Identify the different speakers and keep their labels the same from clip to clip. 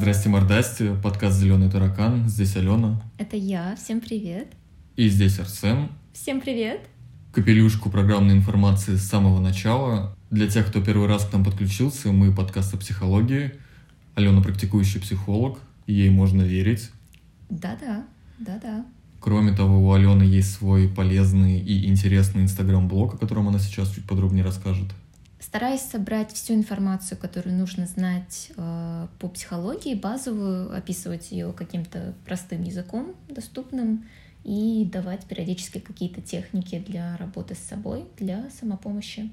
Speaker 1: Здрасте, мордасти, подкаст «Зеленый таракан», здесь Алена.
Speaker 2: Это я, всем привет.
Speaker 1: И здесь Арсен.
Speaker 2: Всем привет.
Speaker 1: Капелюшку программной информации с самого начала. Для тех, кто первый раз к нам подключился, мы подкаст о психологии. Алена практикующий психолог, ей можно верить.
Speaker 2: Да-да, да-да.
Speaker 1: Кроме того, у Алены есть свой полезный и интересный инстаграм-блог, о котором она сейчас чуть подробнее расскажет.
Speaker 2: Стараюсь собрать всю информацию, которую нужно знать э, по психологии, базовую, описывать ее каким-то простым языком, доступным, и давать периодически какие-то техники для работы с собой, для самопомощи.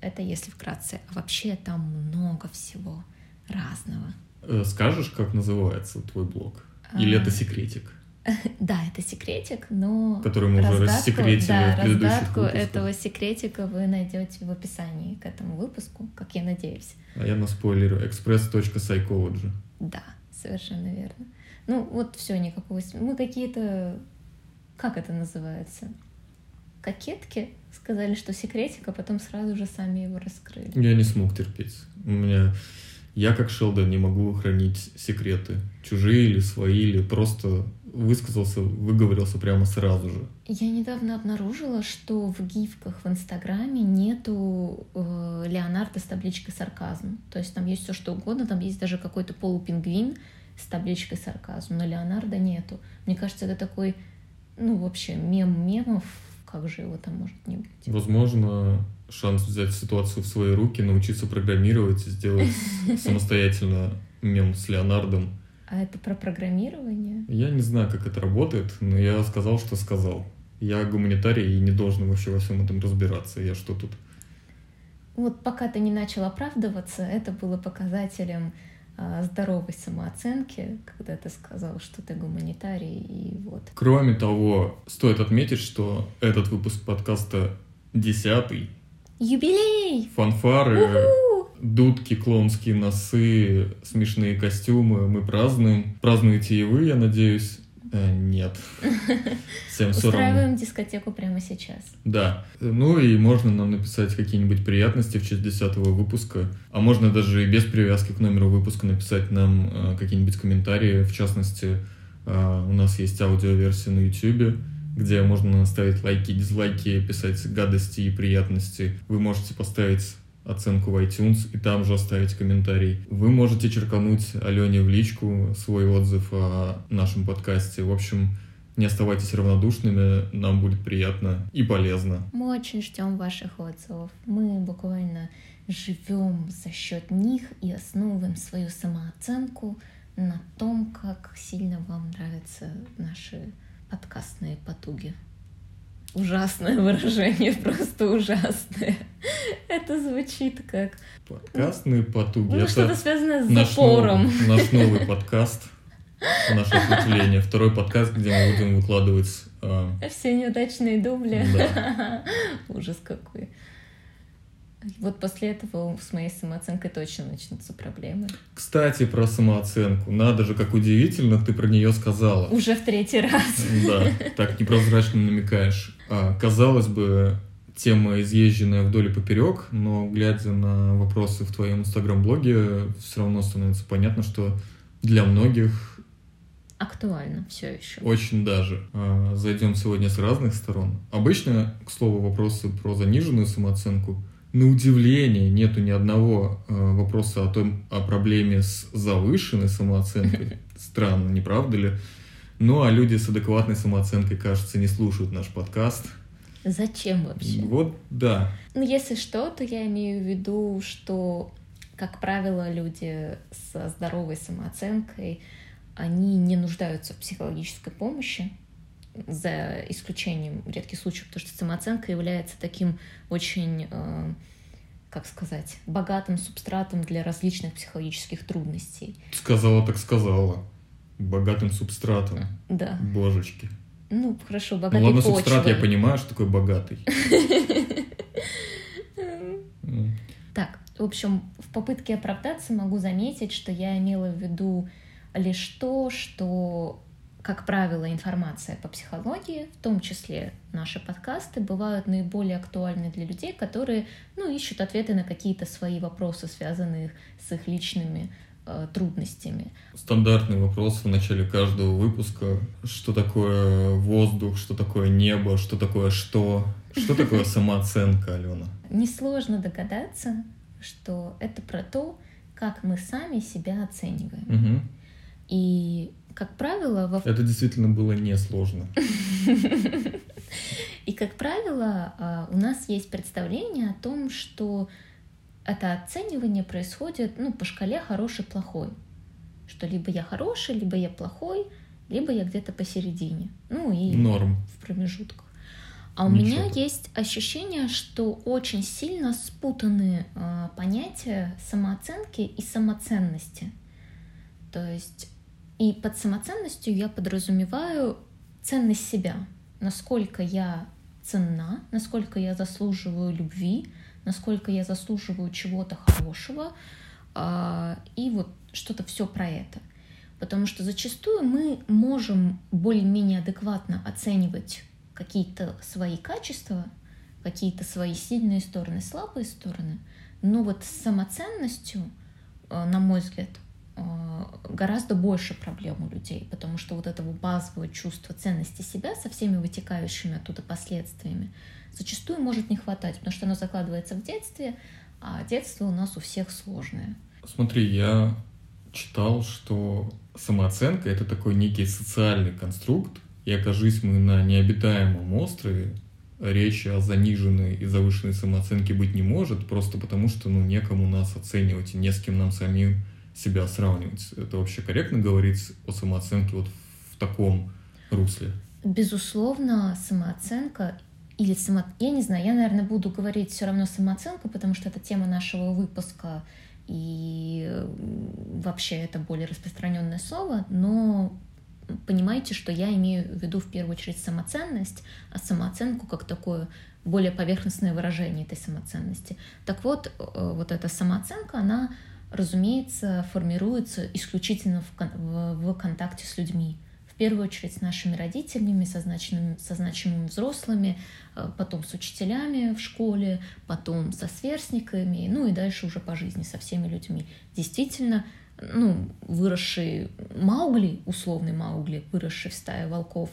Speaker 2: Это если вкратце. А вообще там много всего разного.
Speaker 1: Э, скажешь, как называется твой блог? Или а... это секретик?
Speaker 2: Да, это секретик, но
Speaker 1: который мы уже рассекретили
Speaker 2: да,
Speaker 1: в предыдущих
Speaker 2: разгадку
Speaker 1: выпусках.
Speaker 2: этого секретика вы найдете в описании к этому выпуску, как я надеюсь.
Speaker 1: А я на спойлеру express.psychology.
Speaker 2: Да, совершенно верно. Ну вот все, никакого... Мы какие-то... Как это называется? Кокетки сказали, что секретик, а потом сразу же сами его раскрыли.
Speaker 1: Я не смог терпеть. У меня я, как Шелдон, не могу хранить секреты. Чужие или свои, или просто высказался, выговорился прямо сразу же.
Speaker 2: Я недавно обнаружила, что в гифках в Инстаграме нету э, Леонардо с табличкой сарказм. То есть там есть все что угодно, там есть даже какой-то полупингвин с табличкой сарказм, но Леонардо нету. Мне кажется, это такой, ну, вообще, мем мемов, как же его там может не быть?
Speaker 1: Возможно, шанс взять ситуацию в свои руки, научиться программировать, сделать самостоятельно мем с Леонардом.
Speaker 2: А это про программирование?
Speaker 1: Я не знаю, как это работает, но я сказал, что сказал. Я гуманитарий и не должен вообще во всем этом разбираться. Я что тут?
Speaker 2: Вот пока ты не начал оправдываться, это было показателем э, здоровой самооценки, когда ты сказал, что ты гуманитарий, и вот.
Speaker 1: Кроме того, стоит отметить, что этот выпуск подкаста десятый,
Speaker 2: Юбилей!
Speaker 1: Фанфары, У-ху! Дудки, клоунские носы, смешные костюмы. Мы празднуем. Празднуете и вы, я надеюсь. Э, нет.
Speaker 2: Всем Устраиваем дискотеку прямо сейчас.
Speaker 1: Да. Ну и можно нам написать какие-нибудь приятности в честь десятого выпуска. А можно даже и без привязки к номеру выпуска написать нам э, какие-нибудь комментарии. В частности, э, у нас есть аудиоверсия на YouTube где можно ставить лайки, дизлайки, писать гадости и приятности. Вы можете поставить оценку в iTunes и там же оставить комментарий. Вы можете черкануть Алене в личку свой отзыв о нашем подкасте. В общем, не оставайтесь равнодушными, нам будет приятно и полезно.
Speaker 2: Мы очень ждем ваших отзывов. Мы буквально живем за счет них и основываем свою самооценку на том, как сильно вам нравятся наши подкастные потуги. Ужасное выражение, просто ужасное. Это звучит как...
Speaker 1: Подкастные потуги.
Speaker 2: Ну, что-то связанное с
Speaker 1: наш
Speaker 2: запором.
Speaker 1: Новый, наш новый подкаст, наше ответвление. Второй подкаст, где мы будем выкладывать... Э...
Speaker 2: Все неудачные дубли.
Speaker 1: Да.
Speaker 2: Ужас какой. Вот после этого с моей самооценкой точно начнутся проблемы.
Speaker 1: Кстати, про самооценку. Надо же, как удивительно ты про нее сказала.
Speaker 2: Уже в третий раз.
Speaker 1: Да, так непрозрачно намекаешь. А, казалось бы, тема изъезженная вдоль и поперек, но глядя на вопросы в твоем инстаграм-блоге, все равно становится понятно, что для многих
Speaker 2: актуально все еще.
Speaker 1: Очень даже. А, зайдем сегодня с разных сторон. Обычно, к слову, вопросы про заниженную самооценку – на удивление нету ни одного э, вопроса о том, о проблеме с завышенной самооценкой. Странно, не правда ли? Ну, а люди с адекватной самооценкой, кажется, не слушают наш подкаст.
Speaker 2: Зачем вообще?
Speaker 1: Вот, да.
Speaker 2: Ну, если что, то я имею в виду, что, как правило, люди со здоровой самооценкой, они не нуждаются в психологической помощи, за исключением редких случаев, потому что самооценка является таким очень, э, как сказать, богатым субстратом для различных психологических трудностей.
Speaker 1: Сказала так сказала. Богатым субстратом.
Speaker 2: Да.
Speaker 1: Божечки.
Speaker 2: Ну, хорошо, богатый
Speaker 1: Ну ладно,
Speaker 2: почвой.
Speaker 1: субстрат я понимаю, что такое богатый.
Speaker 2: Так, в общем, в попытке оправдаться могу заметить, что я имела в виду лишь то, что как правило, информация по психологии, в том числе наши подкасты, бывают наиболее актуальны для людей, которые ну, ищут ответы на какие-то свои вопросы, связанные с их личными э, трудностями.
Speaker 1: Стандартный вопрос в начале каждого выпуска. Что такое воздух, что такое небо, что такое что? Что такое самооценка, Алена?
Speaker 2: Несложно догадаться, что это про то, как мы сами себя оцениваем. И, как правило, во...
Speaker 1: Это действительно было несложно.
Speaker 2: И, как правило, а, у нас есть представление о том, что это оценивание происходит ну, по шкале хороший-плохой. Что либо я хороший, либо я плохой, либо я где-то посередине. Ну и
Speaker 1: Норм.
Speaker 2: в промежутках. А у Ничего. меня есть ощущение, что очень сильно спутаны э, понятия самооценки и самоценности. То есть и под самоценностью я подразумеваю ценность себя, насколько я ценна, насколько я заслуживаю любви, насколько я заслуживаю чего-то хорошего, э, и вот что-то все про это. Потому что зачастую мы можем более-менее адекватно оценивать какие-то свои качества, какие-то свои сильные стороны, слабые стороны, но вот с самоценностью, э, на мой взгляд, гораздо больше проблем у людей, потому что вот этого базового чувства ценности себя со всеми вытекающими оттуда последствиями зачастую может не хватать, потому что оно закладывается в детстве, а детство у нас у всех сложное.
Speaker 1: Смотри, я читал, что самооценка — это такой некий социальный конструкт, и окажись мы на необитаемом острове, речи о заниженной и завышенной самооценке быть не может, просто потому что ну, некому нас оценивать и не с кем нам самим себя сравнивать. Это вообще корректно говорить о самооценке вот в таком русле?
Speaker 2: Безусловно, самооценка или само... Я не знаю, я, наверное, буду говорить все равно самооценка, потому что это тема нашего выпуска, и вообще это более распространенное слово, но понимаете, что я имею в виду в первую очередь самоценность, а самооценку как такое более поверхностное выражение этой самоценности. Так вот, э, вот эта самооценка, она, разумеется, формируется исключительно в, в, в контакте с людьми. В первую очередь с нашими родителями, со значимыми, со значимыми взрослыми, э, потом с учителями в школе, потом со сверстниками, ну и дальше уже по жизни со всеми людьми. Действительно, ну, выросший Маугли, условный Маугли, выросший в стае волков,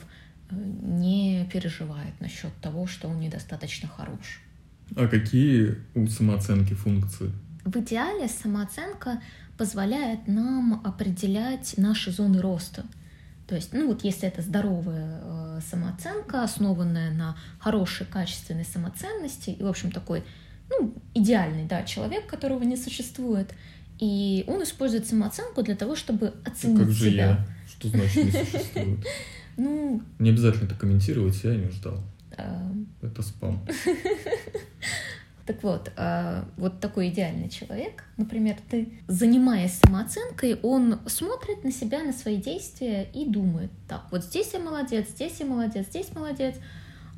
Speaker 2: э, не переживает насчет того, что он недостаточно хорош.
Speaker 1: А какие у самооценки функции?
Speaker 2: В идеале самооценка позволяет нам определять наши зоны роста. То есть, ну вот если это здоровая э, самооценка, основанная на хорошей, качественной самоценности, и, в общем, такой, ну, идеальный, да, человек, которого не существует, и он использует самооценку для того, чтобы оценить
Speaker 1: как же
Speaker 2: себя.
Speaker 1: я? Что значит не существует?
Speaker 2: Ну...
Speaker 1: Не обязательно это комментировать, я не ждал.
Speaker 2: А...
Speaker 1: Это спам.
Speaker 2: Так вот, а, вот такой идеальный человек, например, ты, занимаясь самооценкой, он смотрит на себя, на свои действия и думает, так, вот здесь я молодец, здесь я молодец, здесь молодец,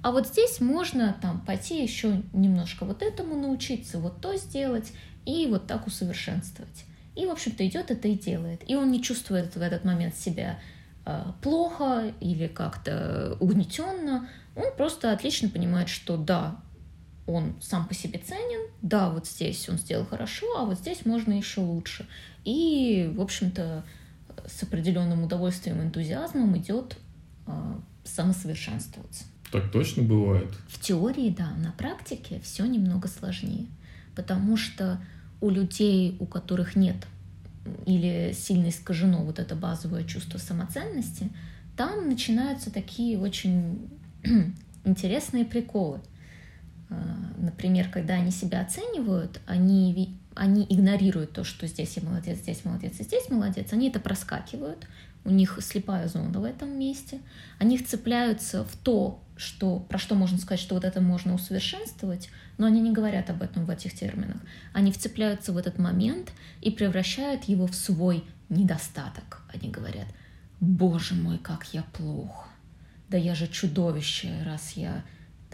Speaker 2: а вот здесь можно там пойти еще немножко вот этому научиться, вот то сделать, и вот так усовершенствовать. И, в общем-то, идет это и делает. И он не чувствует в этот момент себя э, плохо или как-то угнетенно. Он просто отлично понимает, что да, он сам по себе ценен, да, вот здесь он сделал хорошо, а вот здесь можно еще лучше. И, в общем-то, с определенным удовольствием и энтузиазмом идет э, самосовершенствоваться.
Speaker 1: Так точно бывает?
Speaker 2: В теории, да, на практике все немного сложнее, потому что у людей, у которых нет или сильно искажено вот это базовое чувство самоценности, там начинаются такие очень интересные приколы. А, например, когда они себя оценивают, они, они игнорируют то, что здесь я молодец, здесь молодец здесь молодец, они это проскакивают, у них слепая зона в этом месте, они цепляются в то, что, про что можно сказать, что вот это можно усовершенствовать, но они не говорят об этом в этих терминах. Они вцепляются в этот момент и превращают его в свой недостаток. Они говорят, боже мой, как я плохо. Да я же чудовище, раз я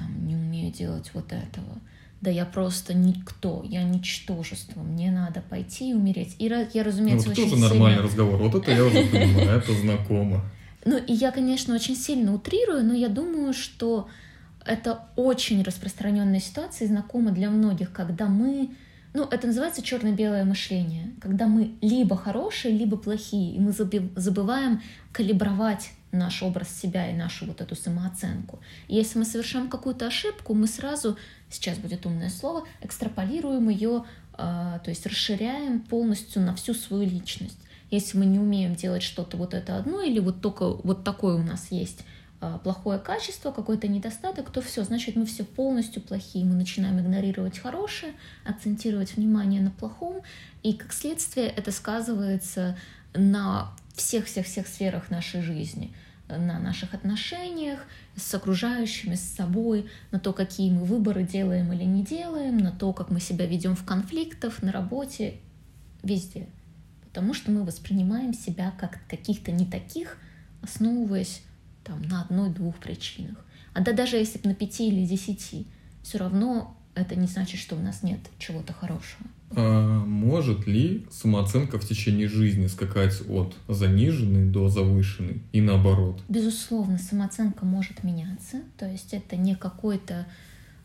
Speaker 2: там не умею делать вот этого. Да я просто никто, я ничтожество, мне надо пойти и умереть. И я, разумеется,
Speaker 1: ну,
Speaker 2: очень
Speaker 1: тоже нормальный разговор. Вот это я уже понимаю, это знакомо.
Speaker 2: Ну, и я, конечно, очень сильно утрирую, но я думаю, что это очень распространенная ситуация и знакома для многих, когда мы ну, это называется черно-белое мышление, когда мы либо хорошие, либо плохие, и мы забываем калибровать наш образ себя и нашу вот эту самооценку. И если мы совершаем какую-то ошибку, мы сразу, сейчас будет умное слово, экстраполируем ее, а, то есть расширяем полностью на всю свою личность. Если мы не умеем делать что-то вот это одно, или вот только вот такое у нас есть плохое качество, какой-то недостаток, то все, значит, мы все полностью плохие. Мы начинаем игнорировать хорошее, акцентировать внимание на плохом, и как следствие это сказывается на всех-всех-всех сферах нашей жизни на наших отношениях с окружающими, с собой, на то, какие мы выборы делаем или не делаем, на то, как мы себя ведем в конфликтах, на работе, везде. Потому что мы воспринимаем себя как каких-то не таких, основываясь там, на одной-двух причинах. А да даже если бы на пяти или десяти, все равно это не значит, что у нас нет чего-то хорошего.
Speaker 1: А может ли самооценка в течение жизни скакать от заниженной до завышенной и наоборот?
Speaker 2: Безусловно, самооценка может меняться. То есть это не какой-то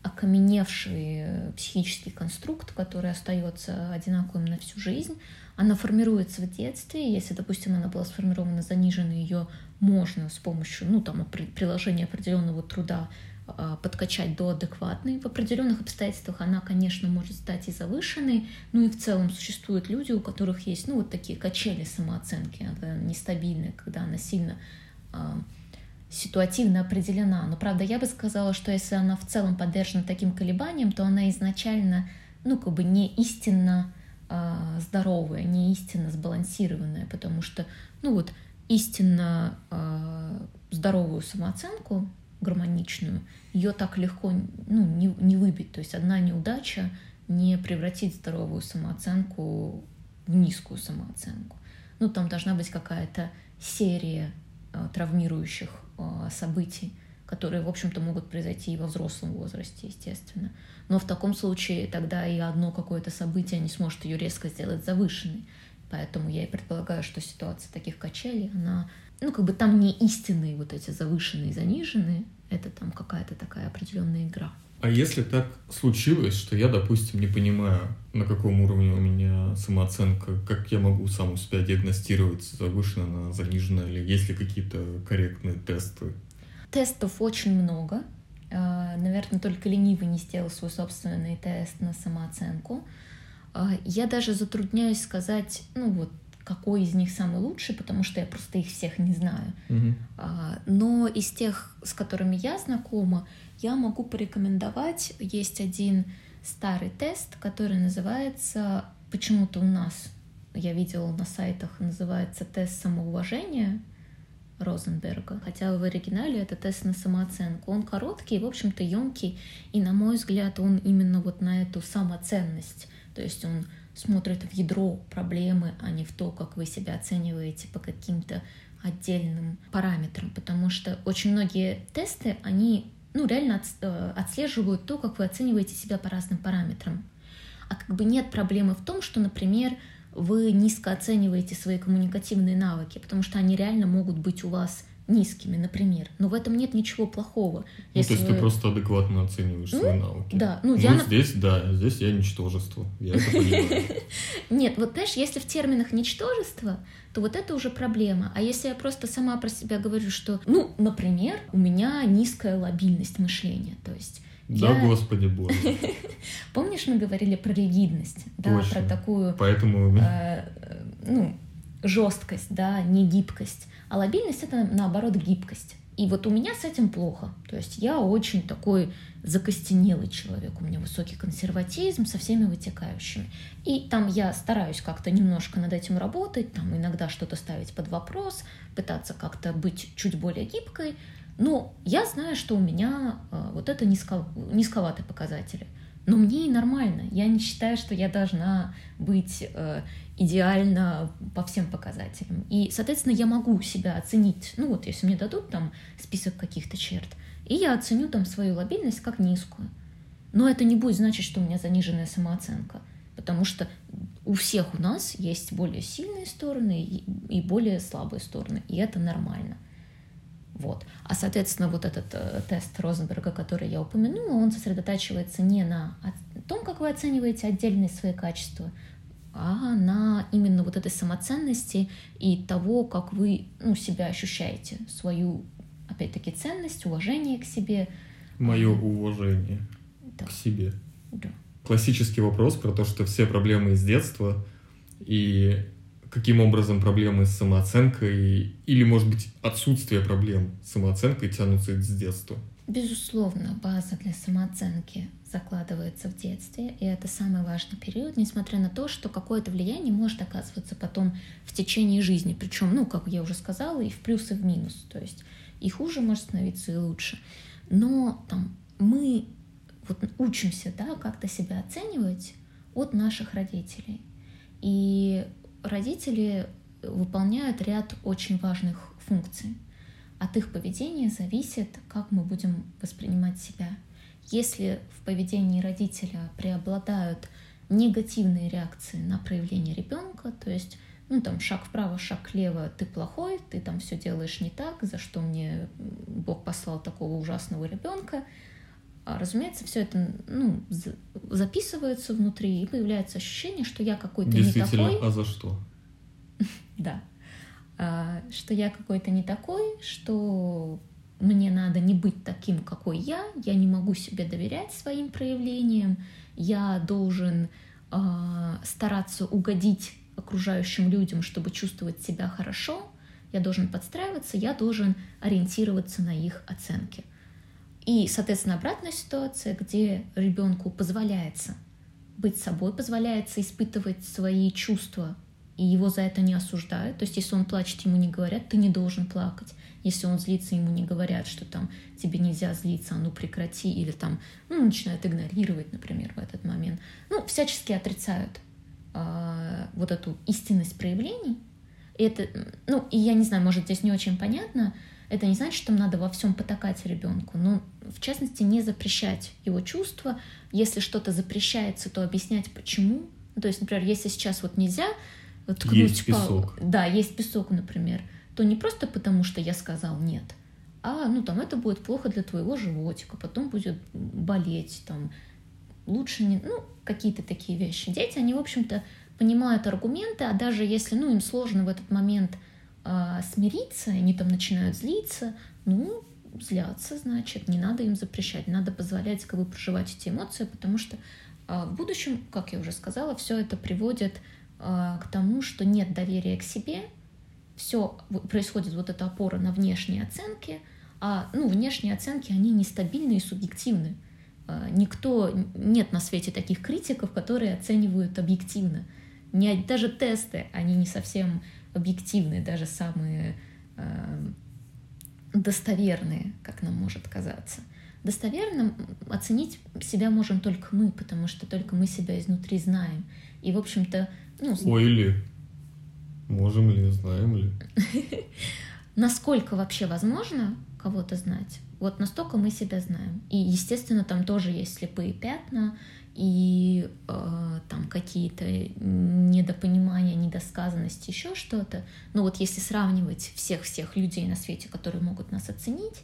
Speaker 2: окаменевший э, психический конструкт, который остается одинаковым на всю жизнь. Она формируется в детстве. Если, допустим, она была сформирована заниженной, ее можно с помощью ну, там, приложения определенного труда а, подкачать до адекватной. В определенных обстоятельствах она, конечно, может стать и завышенной, ну и в целом существуют люди, у которых есть, ну, вот такие качели самооценки, она нестабильная, когда она сильно э, ситуативно определена. Но, правда, я бы сказала, что если она в целом подвержена таким колебаниям, то она изначально, ну, как бы не истинно э, здоровая, не истинно сбалансированная, потому что, ну, вот истинно э, здоровую самооценку гармоничную, ее так легко ну, не, не выбить. То есть одна неудача не превратит здоровую самооценку в низкую самооценку. Ну, там должна быть какая-то серия э, травмирующих э, событий, которые, в общем-то, могут произойти и во взрослом возрасте, естественно. Но в таком случае тогда и одно какое-то событие не сможет ее резко сделать завышенной. Поэтому я и предполагаю, что ситуация таких качелей, она ну, как бы там не истинные вот эти завышенные, заниженные, это там какая-то такая определенная игра.
Speaker 1: А если так случилось, что я, допустим, не понимаю, на каком уровне у меня самооценка, как я могу сам у себя диагностировать, завышена она, занижена, или есть ли какие-то корректные тесты?
Speaker 2: Тестов очень много. А, наверное, только ленивый не сделал свой собственный тест на самооценку. А, я даже затрудняюсь сказать, ну вот, какой из них самый лучший, потому что я просто их всех не знаю.
Speaker 1: Угу.
Speaker 2: Но из тех, с которыми я знакома, я могу порекомендовать. Есть один старый тест, который называется почему-то у нас, я видела на сайтах, называется тест самоуважения Розенберга, хотя в оригинале это тест на самооценку. Он короткий, в общем-то, емкий, и, на мой взгляд, он именно вот на эту самоценность. То есть он смотрит в ядро проблемы, а не в то, как вы себя оцениваете по каким-то отдельным параметрам, потому что очень многие тесты, они ну, реально э, отслеживают то, как вы оцениваете себя по разным параметрам. А как бы нет проблемы в том, что, например, вы низко оцениваете свои коммуникативные навыки, потому что они реально могут быть у вас низкими, например. Но в этом нет ничего плохого.
Speaker 1: Ну, то есть вы... ты просто адекватно оцениваешь ну, свои навыки.
Speaker 2: Да.
Speaker 1: Ну, ну я... здесь, да, здесь я ничтожество. Я это понимаю.
Speaker 2: Нет, вот знаешь, если в терминах ничтожество, то вот это уже проблема. А если я просто сама про себя говорю, что, ну, например, у меня низкая лобильность мышления, то есть
Speaker 1: да, я... господи боже.
Speaker 2: Помнишь, мы говорили про ригидность, да, про такую,
Speaker 1: Поэтому...
Speaker 2: э, ну, жесткость, да, не гибкость. А лобильность это наоборот гибкость. И вот у меня с этим плохо. То есть я очень такой закостенелый человек. У меня высокий консерватизм со всеми вытекающими. И там я стараюсь как-то немножко над этим работать, там иногда что-то ставить под вопрос, пытаться как-то быть чуть более гибкой. Но я знаю, что у меня э, вот это низко, низковатые показатели. Но мне и нормально. Я не считаю, что я должна быть э, идеально по всем показателям. И, соответственно, я могу себя оценить, ну вот, если мне дадут там список каких-то черт, и я оценю там свою лобильность как низкую. Но это не будет значить, что у меня заниженная самооценка, потому что у всех у нас есть более сильные стороны и более слабые стороны, и это нормально. Вот. А, соответственно, вот этот э, тест Розенберга, который я упомянула, он сосредотачивается не на том, как вы оцениваете отдельные свои качества, а на именно вот этой самоценности и того, как вы ну, себя ощущаете, свою, опять-таки, ценность, уважение к себе.
Speaker 1: Мое уважение да. к себе. Да. Классический вопрос про то, что все проблемы из детства, и каким образом проблемы с самооценкой или, может быть, отсутствие проблем с самооценкой тянутся с детства?
Speaker 2: Безусловно, база для самооценки закладывается в детстве, и это самый важный период, несмотря на то, что какое-то влияние может оказываться потом в течение жизни, причем, ну, как я уже сказала, и в плюс, и в минус, то есть и хуже может становиться, и лучше. Но там мы вот учимся, да, как-то себя оценивать от наших родителей. И родители выполняют ряд очень важных функций. От их поведения зависит, как мы будем воспринимать себя. Если в поведении родителя преобладают негативные реакции на проявление ребенка, то есть ну, там, шаг вправо, шаг влево, ты плохой, ты там все делаешь не так, за что мне Бог послал такого ужасного ребенка. А, разумеется, все это ну, записывается внутри, и появляется ощущение, что я какой-то не такой.
Speaker 1: а за что?
Speaker 2: Да. А, что я какой-то не такой, что мне надо не быть таким, какой я, я не могу себе доверять своим проявлениям, я должен э, стараться угодить окружающим людям, чтобы чувствовать себя хорошо, я должен подстраиваться, я должен ориентироваться на их оценки. И, соответственно, обратная ситуация, где ребенку позволяется быть собой, позволяется испытывать свои чувства, и его за это не осуждают. То есть, если он плачет, ему не говорят, ты не должен плакать. Если он злится, ему не говорят, что там тебе нельзя злиться, а ну прекрати, или там, ну, начинают игнорировать, например, в этот момент. Ну, всячески отрицают э, вот эту истинность проявлений. И это, ну, и я не знаю, может, здесь не очень понятно, это не значит, что надо во всем потакать ребенку, но в частности не запрещать его чувства. Если что-то запрещается, то объяснять почему. Ну, то есть, например, если сейчас вот нельзя ткнуть есть песок. Да, есть песок, например то не просто потому, что я сказал нет, а ну там это будет плохо для твоего животика, потом будет болеть, там лучше не, ну какие-то такие вещи. Дети, они в общем-то понимают аргументы, а даже если ну им сложно в этот момент э, смириться, они там начинают злиться, ну злятся, значит, не надо им запрещать, надо позволять как бы проживать эти эмоции, потому что э, в будущем, как я уже сказала, все это приводит э, к тому, что нет доверия к себе, все происходит вот эта опора на внешние оценки, а ну, внешние оценки, они нестабильны и субъективны. А, никто, нет на свете таких критиков, которые оценивают объективно. Не, даже тесты, они не совсем объективные, даже самые э, достоверные, как нам может казаться. Достоверным оценить себя можем только мы, потому что только мы себя изнутри знаем. И, в общем-то... Ну,
Speaker 1: Ой, или Можем ли, знаем ли?
Speaker 2: Насколько вообще возможно кого-то знать, вот настолько мы себя знаем. И, естественно, там тоже есть слепые пятна и э, там какие-то недопонимания, недосказанности, еще что-то. Но вот если сравнивать всех-всех людей на свете, которые могут нас оценить,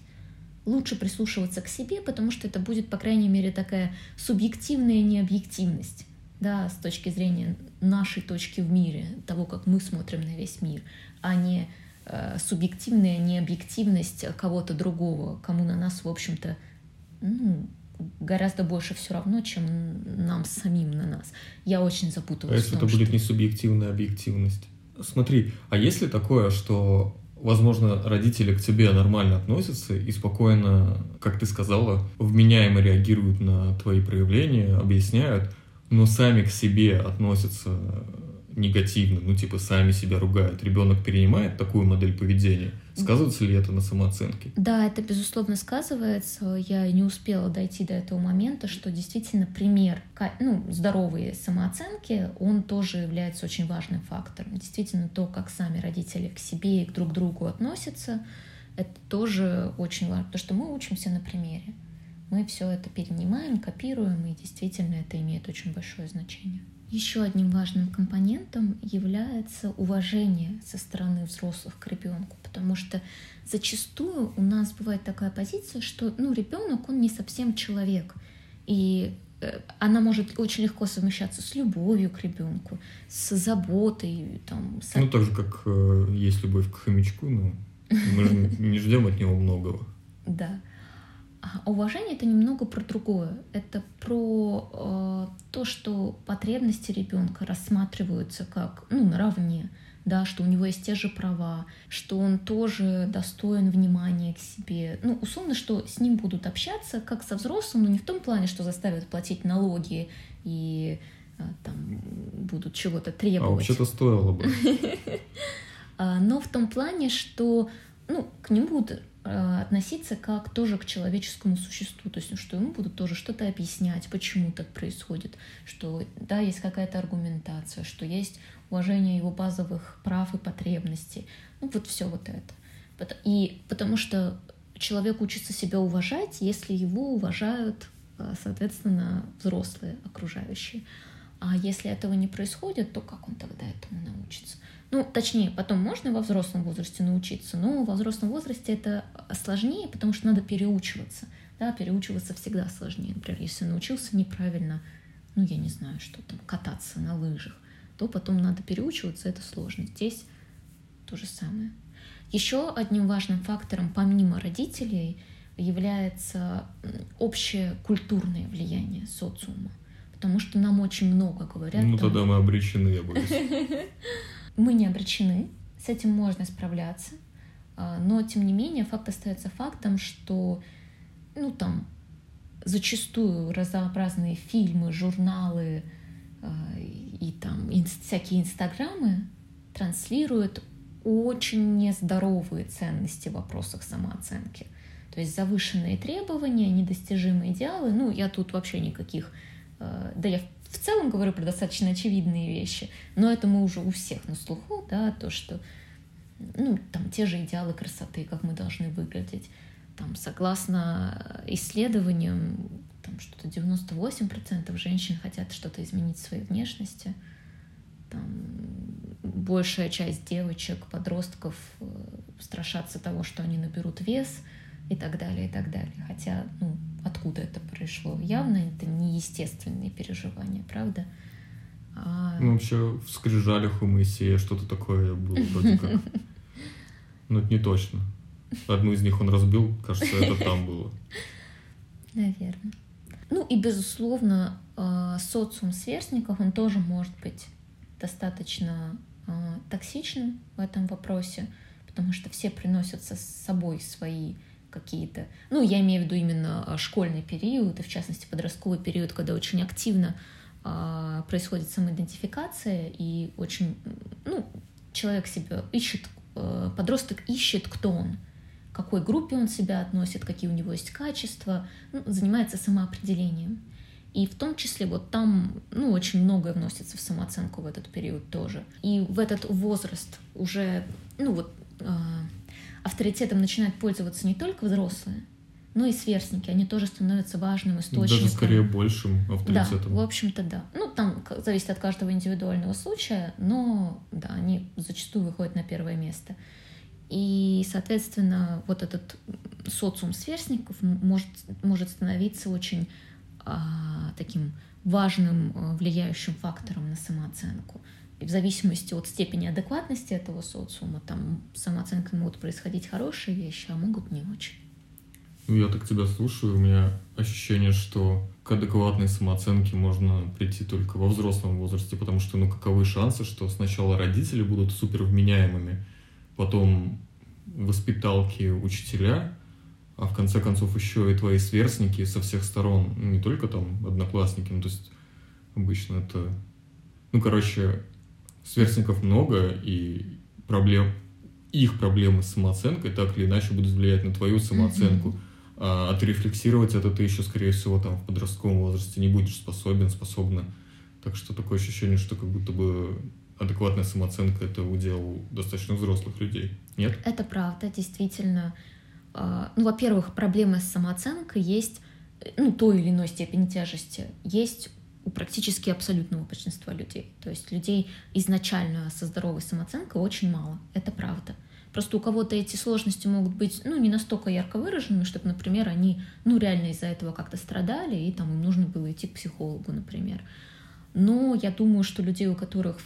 Speaker 2: лучше прислушиваться к себе, потому что это будет, по крайней мере, такая субъективная необъективность да, с точки зрения нашей точки в мире, того, как мы смотрим на весь мир, а не э, субъективная необъективность кого-то другого, кому на нас, в общем-то, ну, гораздо больше все равно, чем нам самим на нас. Я очень запутываюсь.
Speaker 1: А если том, это будет что... не субъективная объективность? Смотри, а если такое, что возможно, родители к тебе нормально относятся и спокойно, как ты сказала, вменяемо реагируют на твои проявления, объясняют, но сами к себе относятся негативно, ну типа сами себя ругают, ребенок перенимает такую модель поведения, сказывается ли это на самооценке?
Speaker 2: Да, это безусловно сказывается. Я не успела дойти до этого момента, что действительно пример ну, здоровой самооценки, он тоже является очень важным фактором. Действительно, то, как сами родители к себе и к друг другу относятся, это тоже очень важно, потому что мы учимся на примере мы все это перенимаем, копируем, и действительно это имеет очень большое значение. Еще одним важным компонентом является уважение со стороны взрослых к ребенку, потому что зачастую у нас бывает такая позиция, что ну, ребенок, он не совсем человек. И э, она может очень легко совмещаться с любовью к ребенку, с заботой. Там, с...
Speaker 1: Ну, так же, как э, есть любовь к хомячку, но мы же не ждем от него многого.
Speaker 2: Да. А уважение это немного про другое. Это про э, то, что потребности ребенка рассматриваются как ну, наравне, да, что у него есть те же права, что он тоже достоин внимания к себе. Ну, условно, что с ним будут общаться как со взрослым, но не в том плане, что заставят платить налоги и э, там будут чего-то требовать. А
Speaker 1: вообще-то стоило бы.
Speaker 2: А, но в том плане, что ну, к нему будут относиться как тоже к человеческому существу, то есть, что ему будут тоже что-то объяснять, почему так происходит, что да, есть какая-то аргументация, что есть уважение его базовых прав и потребностей, ну вот все вот это. И потому что человек учится себя уважать, если его уважают, э, соответственно, взрослые окружающие. А если этого не происходит, то как он тогда этому научится? Ну, точнее, потом можно во взрослом возрасте научиться, но во взрослом возрасте это сложнее, потому что надо переучиваться. Да, переучиваться всегда сложнее. Например, если научился неправильно, ну, я не знаю, что там, кататься на лыжах, то потом надо переучиваться, это сложно. Здесь то же самое. Еще одним важным фактором, помимо родителей, является общее культурное влияние социума. Потому что нам очень много говорят.
Speaker 1: Ну, там... тогда мы обречены, я боюсь.
Speaker 2: Мы не обречены, с этим можно справляться, а, но тем не менее факт остается фактом, что ну там зачастую разнообразные фильмы, журналы а, и там всякие инстаграмы транслируют очень нездоровые ценности в вопросах самооценки. То есть завышенные требования, недостижимые идеалы. Ну, я тут вообще никаких... А, да я в целом говорю про достаточно очевидные вещи, но это мы уже у всех на слуху, да, то, что, ну, там, те же идеалы красоты, как мы должны выглядеть. Там, согласно исследованиям, там что-то 98% женщин хотят что-то изменить в своей внешности. Там, большая часть девочек, подростков э, страшатся того, что они наберут вес и так далее, и так далее. Хотя, ну, откуда это пришло. Явно это не естественные переживания, правда?
Speaker 1: А... Ну, вообще в скрижалях у Моисея что-то такое было вроде как. Но это не точно. Одну из них он разбил, кажется, это там было.
Speaker 2: Наверное. Ну и, безусловно, а, социум сверстников, он тоже может быть достаточно а, токсичным в этом вопросе, потому что все приносят с собой свои какие-то, ну, я имею в виду именно а, школьный период, и в частности подростковый период, когда очень активно а, происходит самоидентификация, и очень, ну, человек себя ищет, а, подросток ищет, кто он, к какой группе он себя относит, какие у него есть качества, ну, занимается самоопределением. И в том числе вот там, ну, очень многое вносится в самооценку в этот период тоже. И в этот возраст уже, ну, вот авторитетом начинают пользоваться не только взрослые, но и сверстники. Они тоже становятся важным источником.
Speaker 1: Даже скорее большим авторитетом.
Speaker 2: Да, в общем-то, да. Ну, там зависит от каждого индивидуального случая, но, да, они зачастую выходят на первое место. И, соответственно, вот этот социум сверстников может, может становиться очень а, таким важным а, влияющим фактором на самооценку. В зависимости от степени адекватности этого социума, там самооценкой могут происходить хорошие вещи, а могут не очень.
Speaker 1: Ну, я так тебя слушаю, у меня ощущение, что к адекватной самооценке можно прийти только во взрослом возрасте, потому что, ну, каковы шансы, что сначала родители будут супер вменяемыми, потом воспиталки, учителя, а в конце концов еще и твои сверстники со всех сторон, ну, не только там одноклассники, ну, то есть обычно это... Ну, короче, сверстников много, и проблем, их проблемы с самооценкой так или иначе будут влиять на твою самооценку. Mm-hmm. А отрефлексировать это ты еще, скорее всего, там в подростковом возрасте не будешь способен, способна. Так что такое ощущение, что как будто бы адекватная самооценка это удел достаточно взрослых людей. Нет?
Speaker 2: Это правда, действительно. А, ну, во-первых, проблемы с самооценкой есть, ну, той или иной степени тяжести, есть у практически абсолютного большинства людей. То есть людей изначально со здоровой самооценкой очень мало, это правда. Просто у кого-то эти сложности могут быть, ну, не настолько ярко выраженными, чтобы, например, они, ну, реально из-за этого как-то страдали, и там им нужно было идти к психологу, например. Но я думаю, что людей, у которых,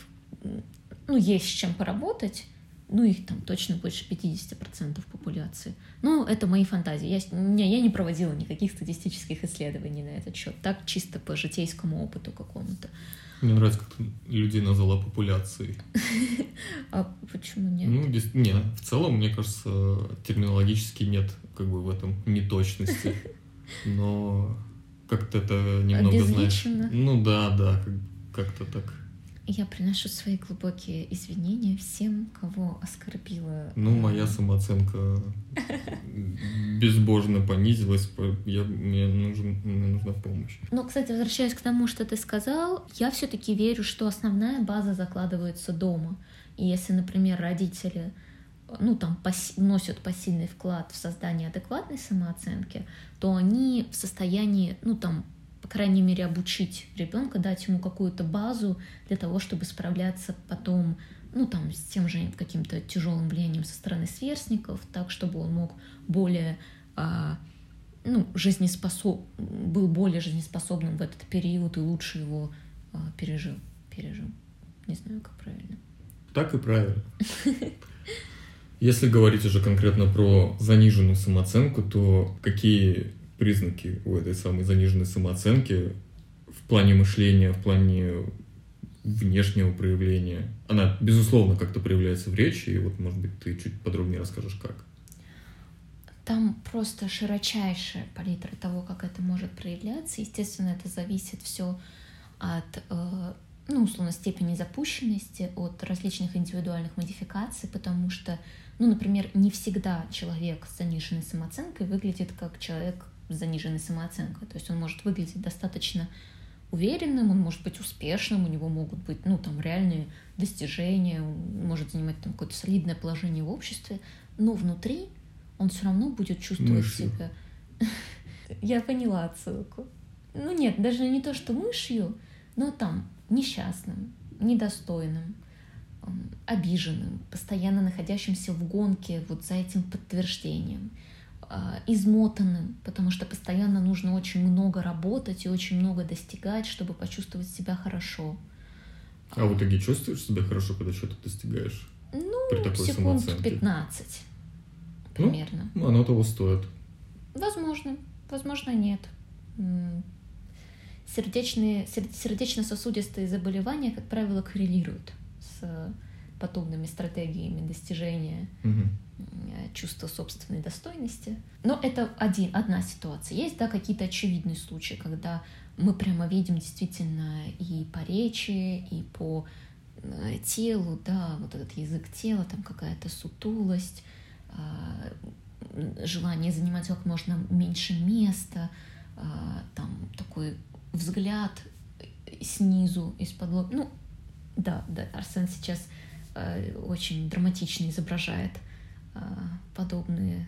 Speaker 2: ну, есть с чем поработать, ну, их там точно больше 50% популяции. Ну, это мои фантазии. Я, не, я не проводила никаких статистических исследований на этот счет. Так, чисто по житейскому опыту какому-то.
Speaker 1: Мне нравится, как ты людей назвала популяцией.
Speaker 2: А почему нет?
Speaker 1: Ну, не, в целом, мне кажется, терминологически нет как бы в этом неточности. Но как-то это немного, знаешь... Ну да, да, как-то так.
Speaker 2: Я приношу свои глубокие извинения всем, кого оскорбила.
Speaker 1: Ну, моя самооценка безбожно понизилась, я, мне, нужен, мне нужна помощь.
Speaker 2: Но, кстати, возвращаясь к тому, что ты сказал, я все-таки верю, что основная база закладывается дома. И если, например, родители ну, там, пос носят посильный вклад в создание адекватной самооценки, то они в состоянии, ну, там, по крайней мере, обучить ребенка, дать ему какую-то базу для того, чтобы справляться потом, ну, там, с тем же каким-то тяжелым влиянием со стороны сверстников, так, чтобы он мог более, а, ну, жизнеспособ... был более жизнеспособным в этот период и лучше его а, пережил. Пережил. Не знаю, как правильно.
Speaker 1: Так и правильно. Если говорить уже конкретно про заниженную самооценку, то какие признаки у этой самой заниженной самооценки в плане мышления, в плане внешнего проявления. Она, безусловно, как-то проявляется в речи, и вот, может быть, ты чуть подробнее расскажешь, как.
Speaker 2: Там просто широчайшая палитра того, как это может проявляться. Естественно, это зависит все от, э, ну, условно, степени запущенности, от различных индивидуальных модификаций, потому что, ну, например, не всегда человек с заниженной самооценкой выглядит как человек, с заниженной самооценкой. То есть он может выглядеть достаточно уверенным, он может быть успешным, у него могут быть, ну, там, реальные достижения, он может занимать там какое-то солидное положение в обществе, но внутри он все равно будет чувствовать мышью. себя... Я поняла отсылку. Ну нет, даже не то, что мышью, но там несчастным, недостойным, обиженным, постоянно находящимся в гонке вот за этим подтверждением. А, измотанным, потому что постоянно нужно очень много работать и очень много достигать, чтобы почувствовать себя хорошо.
Speaker 1: А в итоге чувствуешь себя хорошо, когда что-то достигаешь?
Speaker 2: Ну, при такой секунд самооценке? 15 примерно.
Speaker 1: Ну, оно того стоит.
Speaker 2: Возможно, возможно, нет. Сердечные, сердечно-сосудистые заболевания, как правило, коррелируют с подобными стратегиями достижения угу. чувства собственной достойности. Но это один, одна ситуация. Есть, да, какие-то очевидные случаи, когда мы прямо видим действительно и по речи, и по э, телу, да, вот этот язык тела, там какая-то сутулость, а, желание занимать как можно меньше места, а, там такой взгляд снизу, из-под лоб. Ну, да, да, Арсен сейчас очень драматично изображает э, подобные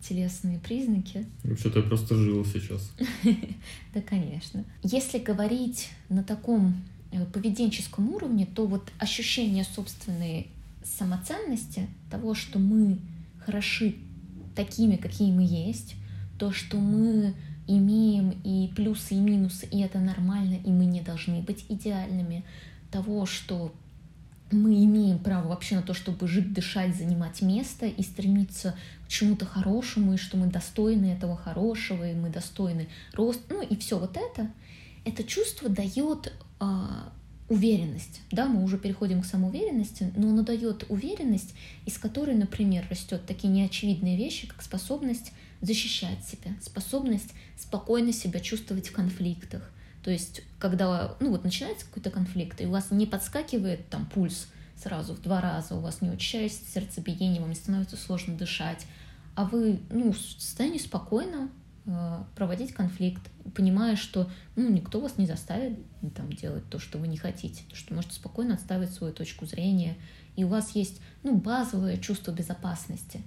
Speaker 2: телесные признаки.
Speaker 1: Вообще-то я просто жил сейчас.
Speaker 2: Да, конечно. Если говорить на таком э, поведенческом уровне, то вот ощущение собственной самоценности, того, что мы хороши такими, какие мы есть, то, что мы имеем и плюсы, и минусы, и это нормально, и мы не должны быть идеальными, того, что мы имеем право вообще на то, чтобы жить, дышать, занимать место и стремиться к чему-то хорошему, и что мы достойны этого хорошего, и мы достойны рост, ну и все вот это, это чувство дает а, уверенность, да, мы уже переходим к самоуверенности, но оно дает уверенность, из которой, например, растет такие неочевидные вещи, как способность защищать себя, способность спокойно себя чувствовать в конфликтах, то есть, когда, ну вот начинается какой-то конфликт, и у вас не подскакивает там пульс сразу в два раза, у вас не учащается сердцебиение, вам не становится сложно дышать, а вы, ну, в состоянии спокойно э, проводить конфликт, понимая, что ну, никто вас не заставит там, делать то, что вы не хотите, то, что можете спокойно отставить свою точку зрения, и у вас есть ну, базовое чувство безопасности.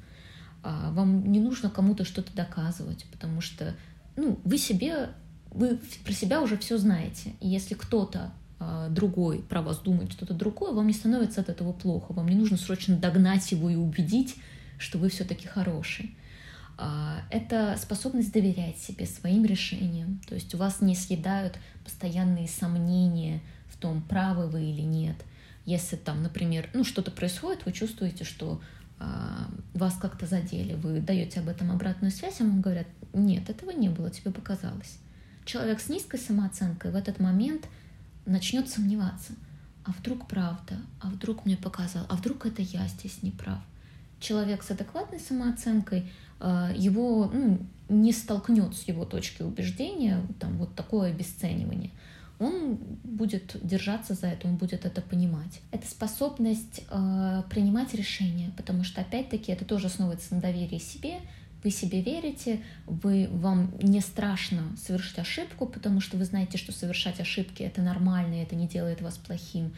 Speaker 2: А вам не нужно кому-то что-то доказывать, потому что ну, вы себе вы про себя уже все знаете. И если кто-то а, другой про вас думает что-то другое, вам не становится от этого плохо. Вам не нужно срочно догнать его и убедить, что вы все-таки хороший. А, это способность доверять себе, своим решениям. То есть у вас не съедают постоянные сомнения в том, правы вы или нет. Если там, например, ну что-то происходит, вы чувствуете, что а, вас как-то задели, вы даете об этом обратную связь, а вам говорят, нет, этого не было, тебе показалось. Человек с низкой самооценкой в этот момент начнет сомневаться. А вдруг правда? А вдруг мне показал? А вдруг это я здесь не прав? Человек с адекватной самооценкой, а, его ну, не столкнет с его точки убеждения там, вот такое обесценивание он будет держаться за это, он будет это понимать. Это способность э, принимать решения, потому что, опять-таки, это тоже основывается на доверии себе. Вы себе верите, вы, вам не страшно совершить ошибку, потому что вы знаете, что совершать ошибки — это нормально, это не делает вас плохим.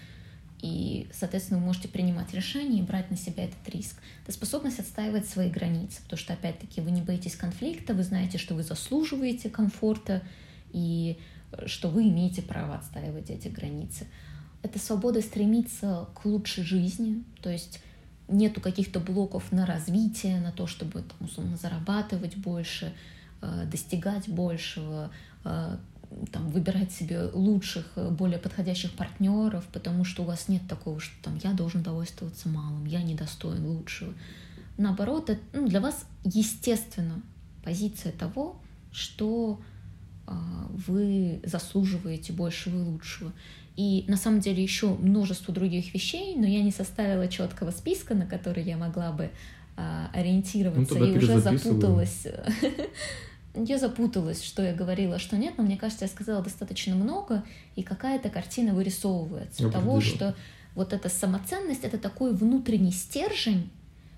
Speaker 2: И, соответственно, вы можете принимать решения и брать на себя этот риск. Это способность отстаивать свои границы, потому что, опять-таки, вы не боитесь конфликта, вы знаете, что вы заслуживаете комфорта, и что вы имеете право отстаивать эти границы. Это свобода стремиться к лучшей жизни, то есть нету каких-то блоков на развитие, на то, чтобы там, условно зарабатывать больше, э, достигать большего, э, там, выбирать себе лучших, более подходящих партнеров, потому что у вас нет такого, что там я должен довольствоваться малым, я недостоин лучшего. Наоборот, это, ну, для вас естественно позиция того, что вы заслуживаете большего и лучшего. И на самом деле еще множество других вещей, но я не составила четкого списка, на который я могла бы а, ориентироваться, ну, и уже запуталась. Я запуталась, что я говорила, что нет, но мне кажется, я сказала достаточно много, и какая-то картина вырисовывается. Того, что вот эта самоценность — это такой внутренний стержень,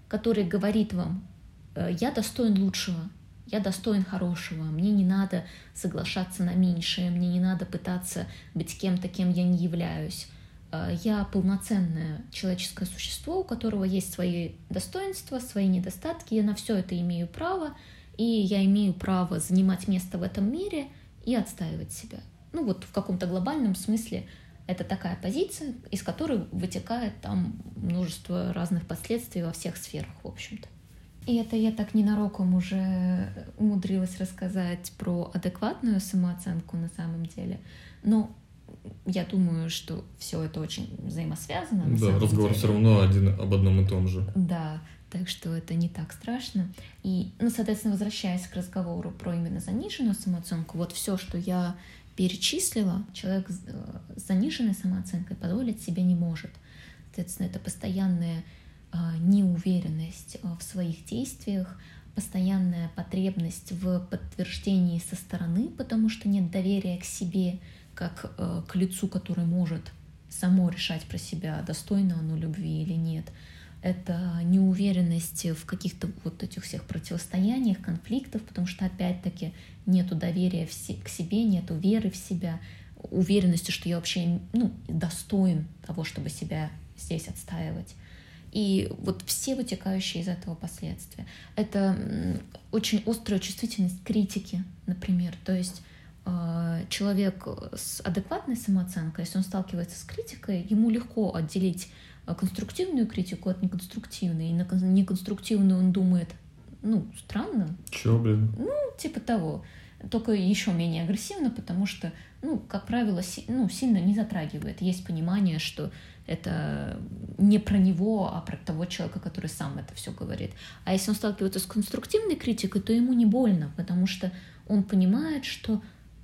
Speaker 2: который говорит вам, «Э, я достоин лучшего, я достоин хорошего, мне не надо соглашаться на меньшее, мне не надо пытаться быть кем-то, кем я не являюсь. А, я полноценное человеческое существо, у которого есть свои достоинства, свои недостатки, я на все это имею право, и я имею право занимать место в этом мире и отстаивать себя. Ну вот в каком-то глобальном смысле это такая позиция, из которой вытекает там множество разных последствий во всех сферах, в общем-то. И это я так ненароком уже умудрилась рассказать про адекватную самооценку на самом деле. Но я думаю, что все это очень взаимосвязано.
Speaker 1: Да, разговор деле. все равно один об одном и том же.
Speaker 2: Да, так что это не так страшно. И, ну, соответственно, возвращаясь к разговору про именно заниженную самооценку, вот все, что я перечислила, человек с э, заниженной самооценкой позволить себе не может. Соответственно, это постоянное неуверенность а, в своих действиях, постоянная потребность в подтверждении со стороны, потому что нет доверия к себе, как а, к лицу, который может само решать про себя, достойно оно любви или нет. Это неуверенность в каких-то вот этих всех противостояниях, конфликтах, потому что, опять-таки, нету доверия к себе, нету веры в себя, уверенности, что я вообще ну, достоин того, чтобы себя здесь отстаивать и вот все вытекающие из этого последствия. Это очень острая чувствительность критики, например. То есть э, человек с адекватной самооценкой, если он сталкивается с критикой, ему легко отделить э, конструктивную критику от неконструктивной. И на неконструктивную он думает, ну, странно.
Speaker 1: Чё, блин?
Speaker 2: Ну, типа того. Только еще менее агрессивно, потому что, ну, как правило, си ну, сильно не затрагивает. Есть понимание, что это не про него, а про того человека, который сам это все говорит. А если он сталкивается с конструктивной критикой, то ему не больно, потому что он понимает, что,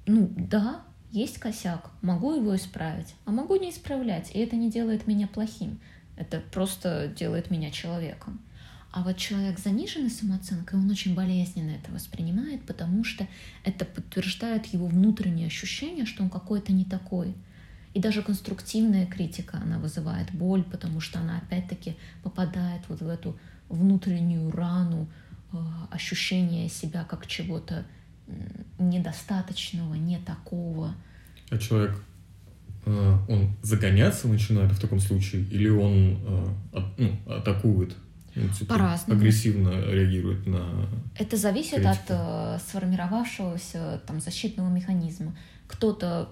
Speaker 2: ну да, есть косяк, могу его исправить, а могу не исправлять, и это не делает меня плохим, это просто делает меня человеком. А вот человек с заниженной самооценкой, он очень болезненно это воспринимает, потому что это подтверждает его внутреннее ощущение, что он какой-то не такой – и даже конструктивная критика, она вызывает боль, потому что она опять-таки попадает вот в эту внутреннюю рану э, ощущения себя как чего-то недостаточного, не такого.
Speaker 1: А человек, э, он загоняться начинает в таком случае или он э, ну, атакует? Ну, типа,
Speaker 2: По-разному.
Speaker 1: агрессивно реагирует на...
Speaker 2: Это зависит
Speaker 1: критику.
Speaker 2: от сформировавшегося там защитного механизма. Кто-то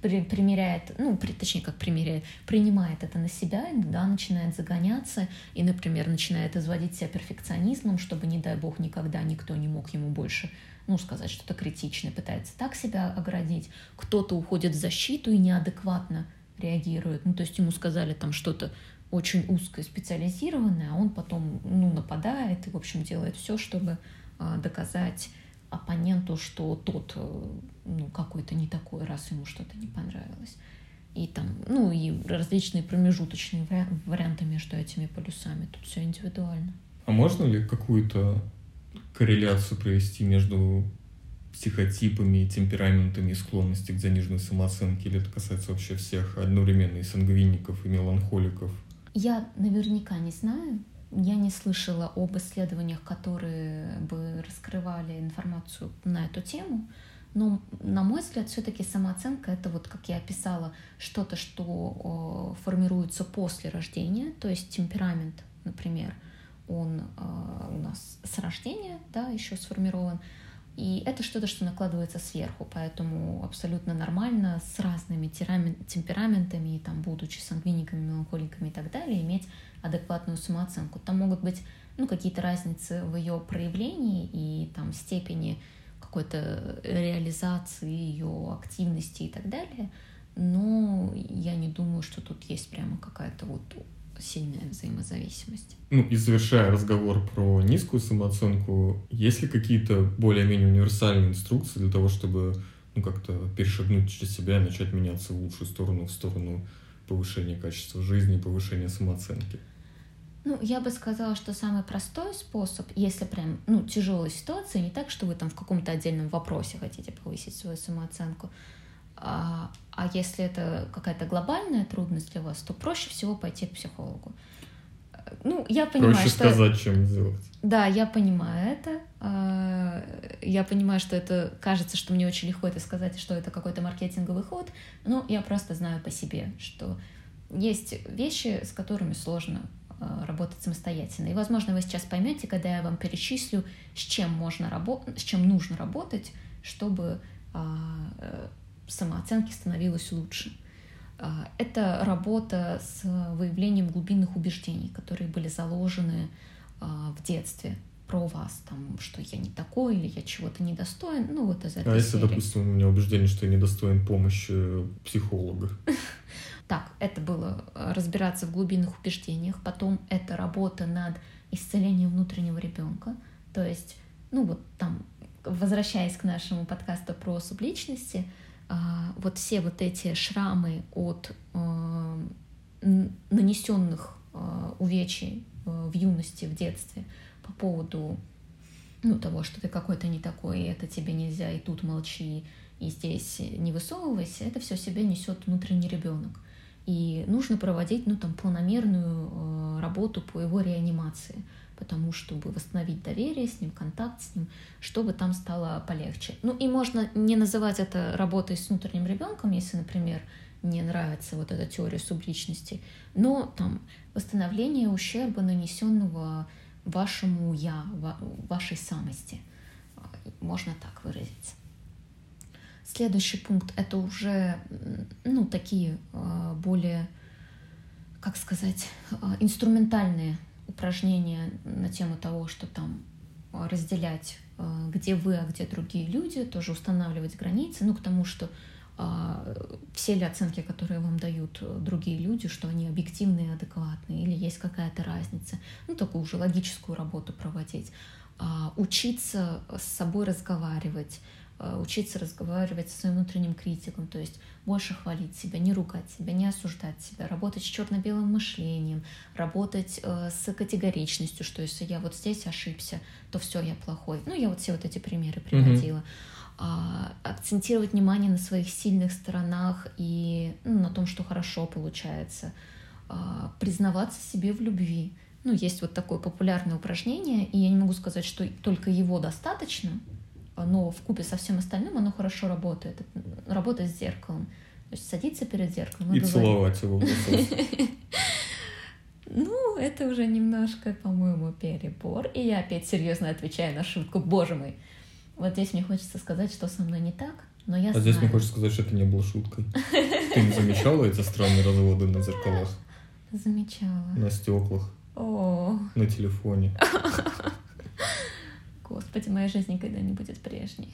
Speaker 2: при- примеряет, ну, при- точнее, как примеряет, принимает это на себя, да, начинает загоняться и, например, начинает изводить себя перфекционизмом, чтобы, не дай бог, никогда никто не мог ему больше, ну, сказать что-то критичное, пытается так себя оградить. Кто-то уходит в защиту и неадекватно реагирует. Ну, то есть ему сказали там что-то очень узкое, специализированное, а он потом, ну, нападает и, в общем, делает все, чтобы а, доказать оппоненту, что тот э, ну, какой-то не такой, раз ему что-то не понравилось. И там, ну, и различные промежуточные вари- варианты между этими полюсами. Тут все индивидуально.
Speaker 1: А можно ли какую-то корреляцию провести между психотипами, темпераментами и склонности к заниженной самооценке? Или это касается вообще всех одновременно и сангвиников, и меланхоликов?
Speaker 2: Я наверняка не знаю. Я не слышала об исследованиях, которые бы раскрывали информацию на эту тему. Но, на мой взгляд, все-таки самооценка это вот, как я описала, что-то, что о, формируется после рождения, то есть темперамент, например, он э, у нас с рождения, да, еще сформирован, и это что-то, что накладывается сверху, поэтому абсолютно нормально с разными темпераментами, там, будучи сангвиниками, меланхоликами и так далее, иметь адекватную самооценку. Там могут быть ну, какие-то разницы в ее проявлении и там степени какой-то реализации ее активности и так далее, но я не думаю, что тут есть прямо какая-то вот сильная взаимозависимость.
Speaker 1: Ну и завершая разговор про низкую самооценку, есть ли какие-то более-менее универсальные инструкции для того, чтобы ну, как-то перешагнуть через себя и начать меняться в лучшую сторону, в сторону повышения качества жизни, повышения самооценки?
Speaker 2: Ну, я бы сказала, что самый простой способ, если прям, ну, тяжелая ситуация, не так, что вы там в каком-то отдельном вопросе хотите повысить свою самооценку, а, а если это какая-то глобальная трудность для вас, то проще всего пойти к психологу. Ну, я понимаю,
Speaker 1: Проще
Speaker 2: что...
Speaker 1: сказать, чем сделать.
Speaker 2: Да, я понимаю это. А, Я понимаю, что это кажется, что мне очень легко это сказать, что это какой-то маркетинговый ход, но я просто знаю по себе, что есть вещи, с которыми сложно работать самостоятельно. И, возможно, вы сейчас поймете, когда я вам перечислю, с чем можно работать, с чем нужно работать, чтобы а, э, самооценке становилось лучше. А, Это работа с выявлением глубинных убеждений, которые были заложены а, в детстве про вас, там, что я не такой или я чего-то недостоин, ну вот из этой
Speaker 1: А если,
Speaker 2: серии.
Speaker 1: допустим, у меня убеждение, что я недостоин помощи психолога?
Speaker 2: Так, это было э, разбираться в глубинных убеждениях, потом это работа над исцелением внутреннего ребенка, то есть, ну вот там, возвращаясь к нашему подкасту про субличности, а, вот все вот эти шрамы от э, н- нанесенных э, увечий э, в юности, в детстве по поводу ну, того, что ты какой-то не такой, и это тебе нельзя, и тут молчи, и здесь не высовывайся, это все себе несет внутренний ребенок. И нужно проводить, ну, там, планомерную э, работу по его реанимации, потому чтобы восстановить доверие с ним, контакт с ним, чтобы там стало полегче. Ну, и можно не называть это работой с внутренним ребенком, если, например, не нравится вот эта теория субличности, но там восстановление ущерба, нанесенного вашему я, ва- вашей самости. Можно так выразиться. Следующий пункт это уже ну, такие э, более, как сказать, э, инструментальные упражнения на тему того, что там э, разделять, э, где вы, а где другие люди, тоже устанавливать границы, ну, к тому, что а, все ли оценки, которые вам дают другие люди, что они объективные адекватные, или есть какая-то разница. Ну, такую уже логическую работу проводить. А, Учиться с собой разговаривать, учиться разговаривать со своим внутренним критиком, то есть больше хвалить себя, не ругать себя, не осуждать себя, работать с черно-белым мышлением, работать э, с категоричностью, что если я вот здесь ошибся, то все, я плохой. Ну, я вот все вот эти примеры приводила. А, акцентировать внимание на своих сильных сторонах и ну, на том, что хорошо получается, А, признаваться себе в любви. Ну, есть вот такое популярное упражнение, и я не могу сказать, что только его достаточно, но в купе со всем остальным оно хорошо работает. Работа с зеркалом. То есть садиться перед зеркалом и,
Speaker 1: целовать его.
Speaker 2: Ну, это уже немножко, по-моему, перебор. И я опять серьезно отвечаю на шутку. Боже мой. Вот здесь мне хочется сказать, что со мной не так, но я
Speaker 1: А
Speaker 2: знаю.
Speaker 1: здесь мне хочется сказать, что это не было шуткой. Ты не замечала эти странные разводы на зеркалах,
Speaker 2: Замечала.
Speaker 1: на стеклах,
Speaker 2: О,
Speaker 1: на телефоне?
Speaker 2: господи, моя жизнь никогда не будет прежней.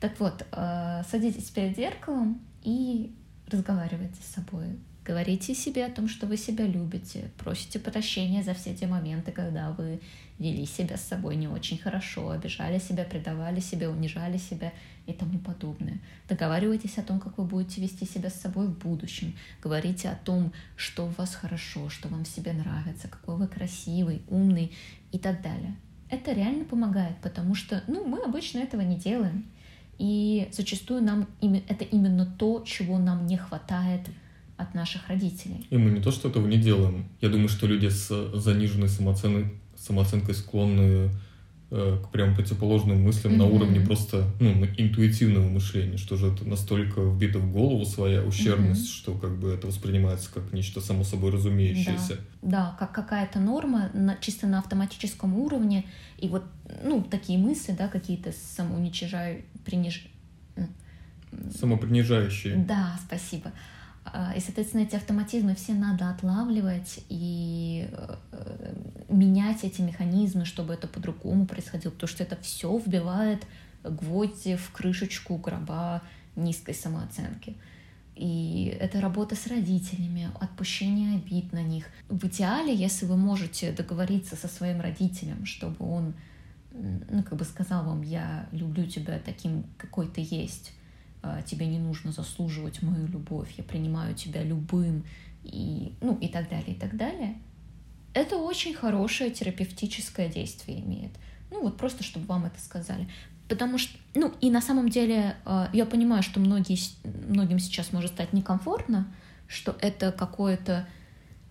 Speaker 2: Так вот, э, садитесь перед зеркалом и разговаривайте с собой. Говорите себе о том, что вы себя любите, просите прощения за все те моменты, когда вы вели себя с собой не очень хорошо, обижали себя, предавали себя, унижали себя и тому подобное. Договаривайтесь о том, как вы будете вести себя с собой в будущем. Говорите о том, что у вас хорошо, что вам в себе нравится, какой вы красивый, умный и так далее. Это реально помогает, потому что ну, мы обычно этого не делаем. И зачастую нам это именно то, чего нам не хватает от наших родителей.
Speaker 1: И мы не то, что этого не делаем. Я думаю, что люди с заниженной самооценкой, самооценкой склонны к прям противоположным мыслям на
Speaker 2: Мгм.
Speaker 1: уровне просто ну, на- интуитивного мышления, что же это настолько вбито в голову своя ущербность,
Speaker 2: Мгм.
Speaker 1: что как бы это воспринимается как нечто само собой разумеющееся.
Speaker 2: Да, как какая-то норма на, чисто на автоматическом уровне. И вот, ну, такие мысли, да, какие-то самоуничижаю, приниж...
Speaker 1: Самопринижающие.
Speaker 2: Да, спасибо. А, И, соответственно, эти автоматизмы все надо отлавливать и э, менять эти механизмы, чтобы это по-другому происходило, потому что это все вбивает гвозди в крышечку гроба низкой самооценки. И это работа с родителями, отпущение обид на них. В идеале, если вы можете договориться со своим родителем, чтобы он, ну, как бы сказал вам, я люблю тебя таким, какой ты есть, тебе не нужно заслуживать мою любовь, я принимаю тебя любым, и, ну, и так далее, и так далее. Это очень хорошее терапевтическое действие имеет. Ну, вот просто, чтобы вам это сказали. Потому что, ну, и на самом деле э, я понимаю, что многие, многим сейчас может стать некомфортно, что это какое-то,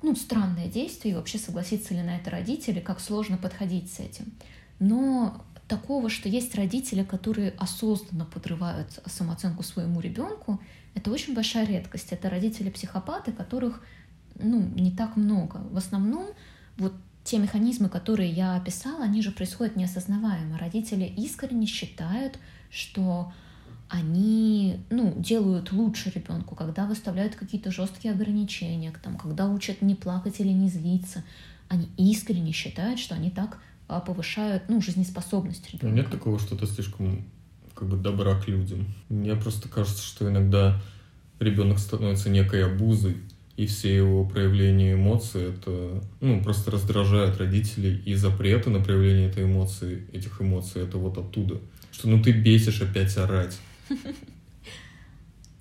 Speaker 2: ну, странное действие, и вообще согласиться ли на это родители, как сложно подходить с этим. Но такого, что есть родители, которые осознанно подрывают самооценку своему ребенку, это очень большая редкость. Это родители-психопаты, которых, ну, не так много. В основном вот те механизмы, которые я описала, они же происходят неосознаваемо. Родители искренне считают, что они ну, делают лучше ребенку, когда выставляют какие-то жесткие ограничения, там, когда учат не плакать или не злиться. Они искренне считают, что они так повышают ну, жизнеспособность
Speaker 1: Ну,
Speaker 2: ребенка.
Speaker 1: Нет такого, что ты слишком как бы добра к людям. Мне просто кажется, что иногда ребенок становится некой обузой, и все его проявления эмоций это ну, просто раздражает родителей, и запреты на проявление этой эмоции, этих эмоций, это вот оттуда. Что ну ты бесишь опять орать.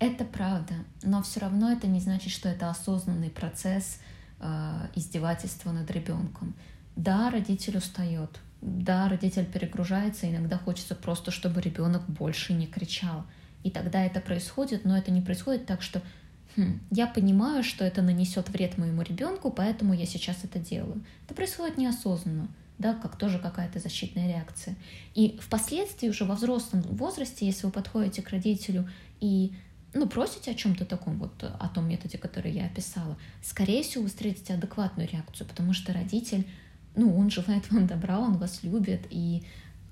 Speaker 2: Это правда, но все равно это не значит, что это осознанный процесс э, издевательства над ребенком. Да, родитель устает, да, родитель перегружается, иногда хочется просто, чтобы ребенок больше не кричал. И тогда это происходит, но это не происходит так, что «Хм, я понимаю, что это нанесет вред моему ребенку, поэтому я сейчас это делаю. Это происходит неосознанно, да, как тоже какая-то защитная реакция. И впоследствии уже во взрослом возрасте, если вы подходите к родителю и ну, просите о чем-то таком, вот о том методе, который я описала, скорее всего, вы встретите адекватную реакцию, потому что родитель, ну, он желает вам добра, он вас любит и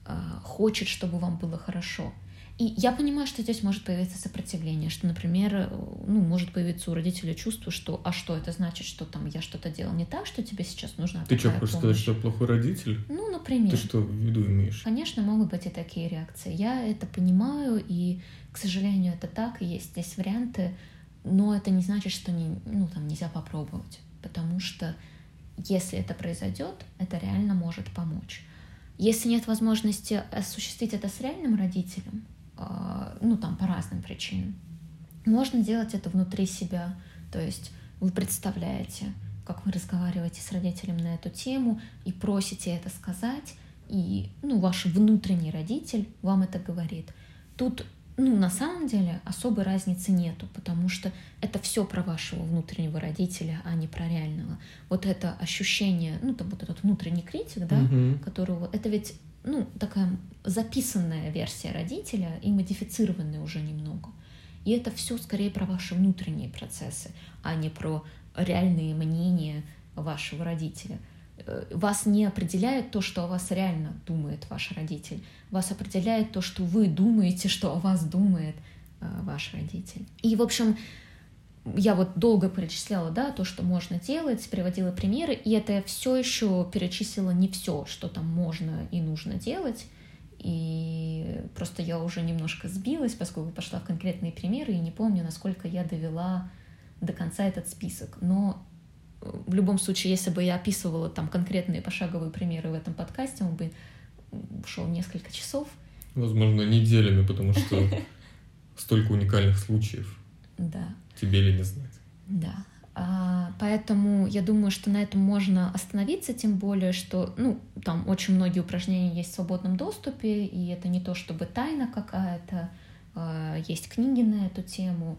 Speaker 2: э, хочет, чтобы вам было хорошо. И я понимаю, что здесь может появиться сопротивление, что, например, ну, может появиться у родителя чувство, что а что это значит, что там я что-то делал не так, что тебе сейчас нужна
Speaker 1: Ты что, хочешь
Speaker 2: помощь?
Speaker 1: сказать, что я плохой родитель?
Speaker 2: Ну, например.
Speaker 1: Ты что в виду имеешь?
Speaker 2: Конечно, могут быть и такие реакции. Я это понимаю, и, к сожалению, это так, и есть здесь варианты, но это не значит, что не, ну, там нельзя попробовать, потому что если это произойдет, это реально может помочь. Если нет возможности осуществить это с реальным родителем, а, ну там по разным причинам, можно делать это внутри себя, то есть вы представляете, как вы разговариваете с родителем на эту тему и просите это сказать, и ну, ваш внутренний родитель вам это говорит. Тут ну, на самом деле особой разницы нету, потому что это все про вашего внутреннего родителя, а не про реального. Вот это ощущение, ну, там вот этот внутренний критик, да,
Speaker 1: Мгм.
Speaker 2: которого... Это ведь, ну, такая записанная версия родителя и модифицированная уже немного. И это все скорее про ваши внутренние процессы, а не про реальные мнения вашего родителя. Э, вас не определяет то, что о вас реально думает ваш родитель. Вас определяет то, что вы думаете, что о вас думает э, ваш родитель. И, в общем, я вот долго перечисляла, да, то, что можно делать, приводила примеры, и это все еще перечислила не все, что там можно и нужно делать. И просто я уже немножко сбилась, поскольку пошла в конкретные примеры, и не помню, насколько я довела до конца этот список. Но в любом случае, если бы я описывала там конкретные пошаговые примеры в этом подкасте, он бы ушел несколько часов.
Speaker 1: Возможно, неделями, потому что столько уникальных случаев.
Speaker 2: Да.
Speaker 1: Тебе ли не знать?
Speaker 2: Да. А, поэтому я думаю, что на этом можно остановиться, тем более, что ну, там очень многие упражнения есть в свободном доступе, и это не то чтобы тайна какая-то, а, есть книги на эту тему.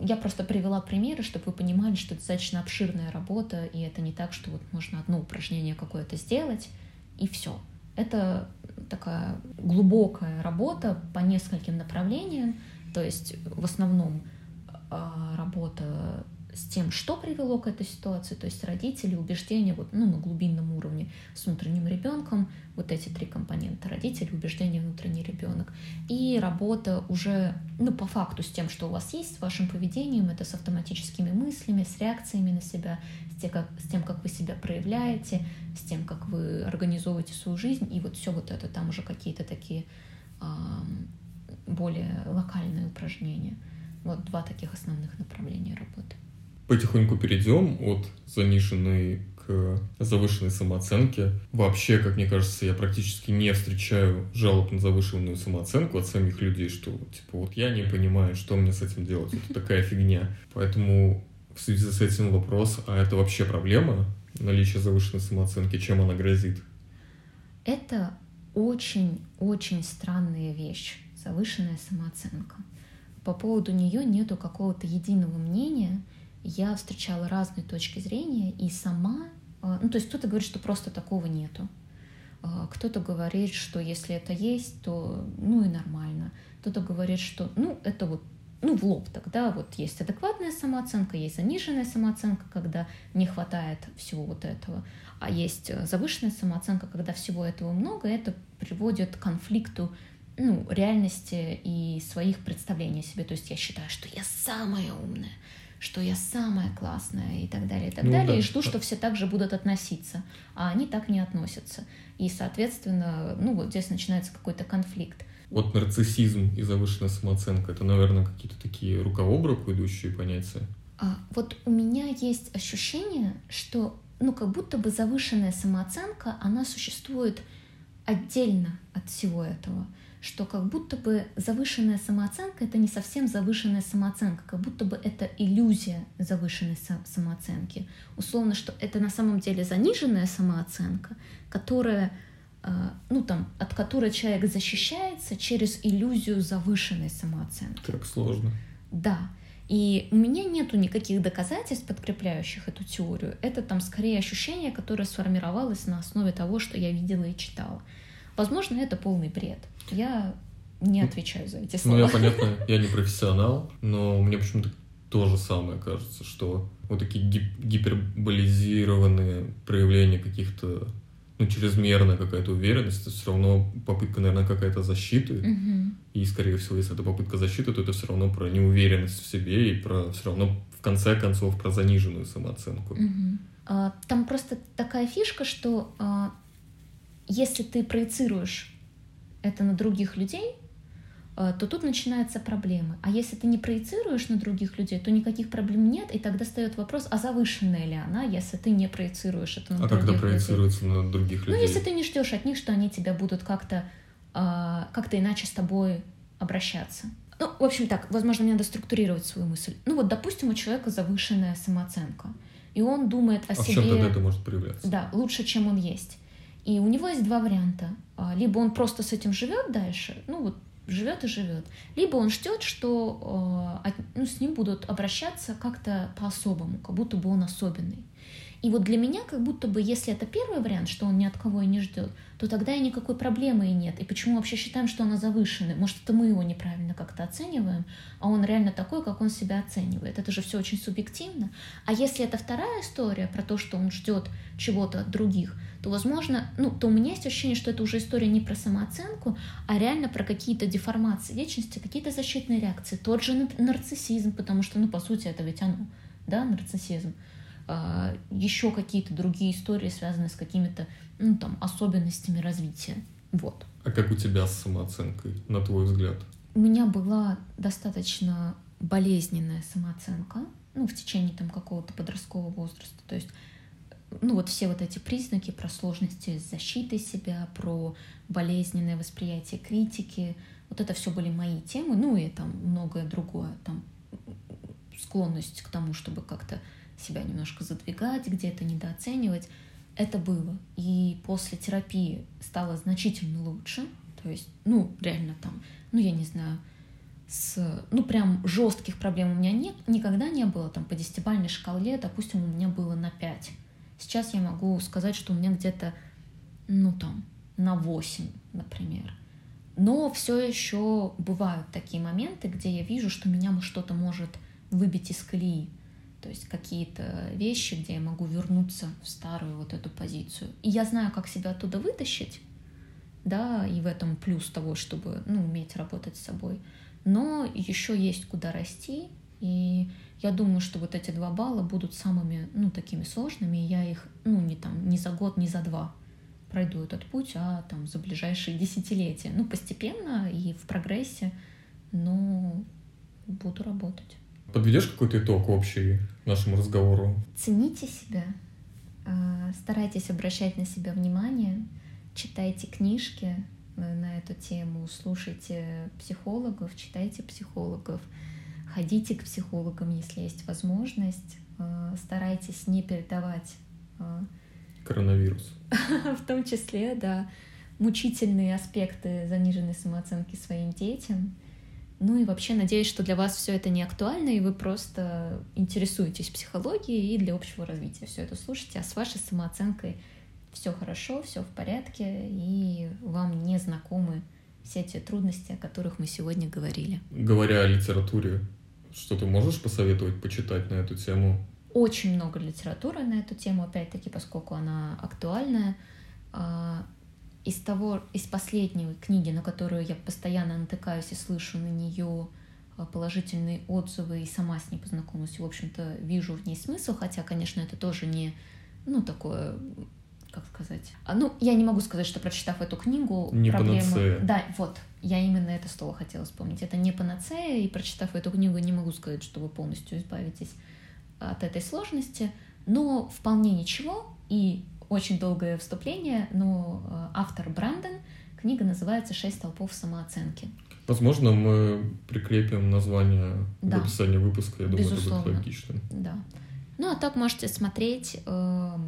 Speaker 2: Я просто привела примеры, чтобы вы понимали, что это достаточно обширная работа, и это не так, что вот можно одно упражнение какое-то сделать, и все. Это такая глубокая работа по нескольким направлениям, то есть в основном а, работа с тем, что привело к этой ситуации, то есть родители, убеждения вот, ну, на глубинном уровне с внутренним ребенком, вот эти три компонента, родители, убеждения, внутренний ребенок, и работа уже, ну, по факту с тем, что у вас есть, с вашим поведением, это с автоматическими мыслями, с реакциями на себя, с тем, как, с тем, как вы себя проявляете, с тем, как вы организовываете свою жизнь, и вот все вот это, там уже какие-то такие более локальные упражнения. Вот два таких основных направления работы.
Speaker 1: Потихоньку перейдем от заниженной к завышенной самооценке. Вообще, как мне кажется, я практически не встречаю жалоб на завышенную самооценку от самих людей, что типа вот я не понимаю, что мне с этим делать, это такая фигня. Поэтому в связи с этим вопрос, а это вообще проблема, наличие завышенной самооценки, чем она грозит?
Speaker 2: Это очень-очень странная вещь, завышенная самооценка по поводу нее нету какого-то единого мнения. Я встречала разные точки зрения и сама, а, ну то есть кто-то говорит, что просто такого нету. А, кто-то говорит, что если это есть, то ну и нормально. Кто-то говорит, что ну это вот ну, в лоб тогда вот есть адекватная самооценка, есть заниженная самооценка, когда не хватает всего вот этого, а есть э, завышенная самооценка, когда всего этого много, это приводит к конфликту ну, реальности и своих представлений о себе. То есть я считаю, что я самая умная, что я самая классная и так далее, и так ну, далее, да. и жду, что все так же будут относиться, а они так не относятся. И, соответственно, ну вот здесь начинается какой-то конфликт.
Speaker 1: Вот нарциссизм и завышенная самооценка — это, наверное, какие-то такие рука об руку идущие понятия.
Speaker 2: А, вот у меня есть ощущение, что ну как будто бы завышенная самооценка, она существует отдельно от всего этого что как будто бы завышенная самооценка — это не совсем завышенная самооценка, как будто бы это иллюзия завышенной самооценки. Условно, что это на самом деле заниженная самооценка, которая э, ну, там, от которой человек защищается через иллюзию завышенной самооценки.
Speaker 1: Так сложно.
Speaker 2: Да. И у меня нету никаких доказательств, подкрепляющих эту теорию. Это там скорее ощущение, которое сформировалось на основе того, что я видела и читала. Возможно, это полный бред. Я не отвечаю за эти слова.
Speaker 1: Ну, я, понятно, я не профессионал, но мне почему-то то же самое кажется, что вот такие гип- гиперболизированные проявления каких-то, ну, чрезмерная какая-то уверенность, это все равно попытка, наверное, какая-то защиты.
Speaker 2: Угу.
Speaker 1: И, скорее всего, если это попытка защиты, то это все равно про неуверенность в себе и про все равно, в конце концов, про заниженную самооценку.
Speaker 2: Угу. А, там просто такая фишка, что а, если ты проецируешь это на других людей, э, то тут начинается проблема. А если ты не проецируешь на других людей, то никаких проблем нет, и тогда встает вопрос, а завышенная ли она, если ты не проецируешь это на
Speaker 1: а
Speaker 2: других
Speaker 1: людей. А когда проецируется на других людей?
Speaker 2: Ну, если ты не ждешь от них, что они тебя будут как-то а, как-то иначе с тобой обращаться. Ну, в общем так, возможно, мне надо структурировать свою мысль. Ну вот, допустим, у человека завышенная самооценка, и он думает о
Speaker 1: а
Speaker 2: себе...
Speaker 1: А в чем тогда это может проявляться?
Speaker 2: Да, лучше, чем он есть. И у него есть два варианта. А, либо он просто с этим живет дальше, ну вот живет и живет, либо он ждет, что а, ну, с ним будут обращаться как-то по-особому, как будто бы он особенный. И вот для меня как будто бы, если это первый вариант, что он ни от кого и не ждет, то тогда и никакой проблемы и нет. И почему вообще считаем, что она завышенная? Может, это мы его неправильно как-то оцениваем, а он реально такой, как он себя оценивает. Это же все очень субъективно. А если это вторая история про то, что он ждет чего-то от других, то, возможно, ну, то у меня есть ощущение, что это уже история не про самооценку, а реально про какие-то деформации личности, какие-то защитные реакции. Тот же нарциссизм, потому что, ну, по сути, это ведь оно, да, нарциссизм. А, еще какие-то другие истории, связанные с какими-то ну, там, особенностями развития. Вот.
Speaker 1: А как у тебя с самооценкой, на твой взгляд?
Speaker 2: У меня была достаточно болезненная самооценка, ну, в течение там какого-то подросткового возраста. То есть, ну, вот все вот эти признаки про сложности с защитой себя, про болезненное восприятие критики, вот это все были мои темы, ну, и там многое другое, там, склонность к тому, чтобы как-то себя немножко задвигать, где-то недооценивать это было. И после терапии стало значительно лучше. То есть, ну, реально там, ну, я не знаю, с, ну, прям жестких проблем у меня нет, никогда не было. Там по десятибальной шкале, допустим, у меня было на 5. Сейчас я могу сказать, что у меня где-то, ну, там, на 8, например. Но все еще бывают такие моменты, где я вижу, что меня что-то может выбить из колеи то есть какие-то вещи, где я могу вернуться в старую вот эту позицию. И я знаю, как себя оттуда вытащить, да, и в этом плюс того, чтобы, ну, уметь работать с собой. Но еще есть куда расти, и я думаю, что вот эти два балла будут самыми, ну, такими сложными, и я их, ну, не там, не за год, не за два пройду этот путь, а там за ближайшие десятилетия. Ну, постепенно и в прогрессе, но буду работать.
Speaker 1: Подведешь какой-то итог общий нашему разговору?
Speaker 2: Цените себя, а, старайтесь обращать на себя внимание, читайте книжки э, на эту тему, слушайте психологов, читайте психологов, ходите к психологам, если есть возможность, а, старайтесь не передавать а,
Speaker 1: коронавирус.
Speaker 2: В том числе, да, мучительные аспекты заниженной самооценки своим детям. Ну и вообще надеюсь, что для вас все это не актуально, и вы просто интересуетесь психологией и для общего развития все это слушайте, а с вашей самооценкой все хорошо, все в порядке, и вам не знакомы все те трудности, о которых мы сегодня говорили.
Speaker 1: Говоря о литературе, что ты можешь посоветовать почитать на эту тему?
Speaker 2: Очень много литературы на эту тему, опять-таки, поскольку она актуальная. Из того, из последней книги, на которую я постоянно натыкаюсь и слышу на нее а, положительные отзывы и сама с ней познакомилась, и, в общем-то, вижу в ней смысл, хотя, конечно, это тоже не, ну, такое, как сказать... А, ну, я не могу сказать, что, прочитав эту книгу,
Speaker 1: не проблемы... Панацея.
Speaker 2: Да, вот, я именно это слово хотела вспомнить. Это не панацея, и, прочитав эту книгу, не могу сказать, что вы полностью избавитесь от этой сложности, но вполне ничего, и очень долгое вступление, но э, автор Брандон, книга называется «Шесть толпов самооценки».
Speaker 1: Возможно, мы прикрепим название да. в описании выпуска, я думаю, Безусловно. это будет логично.
Speaker 2: Да. Ну, а так можете смотреть э,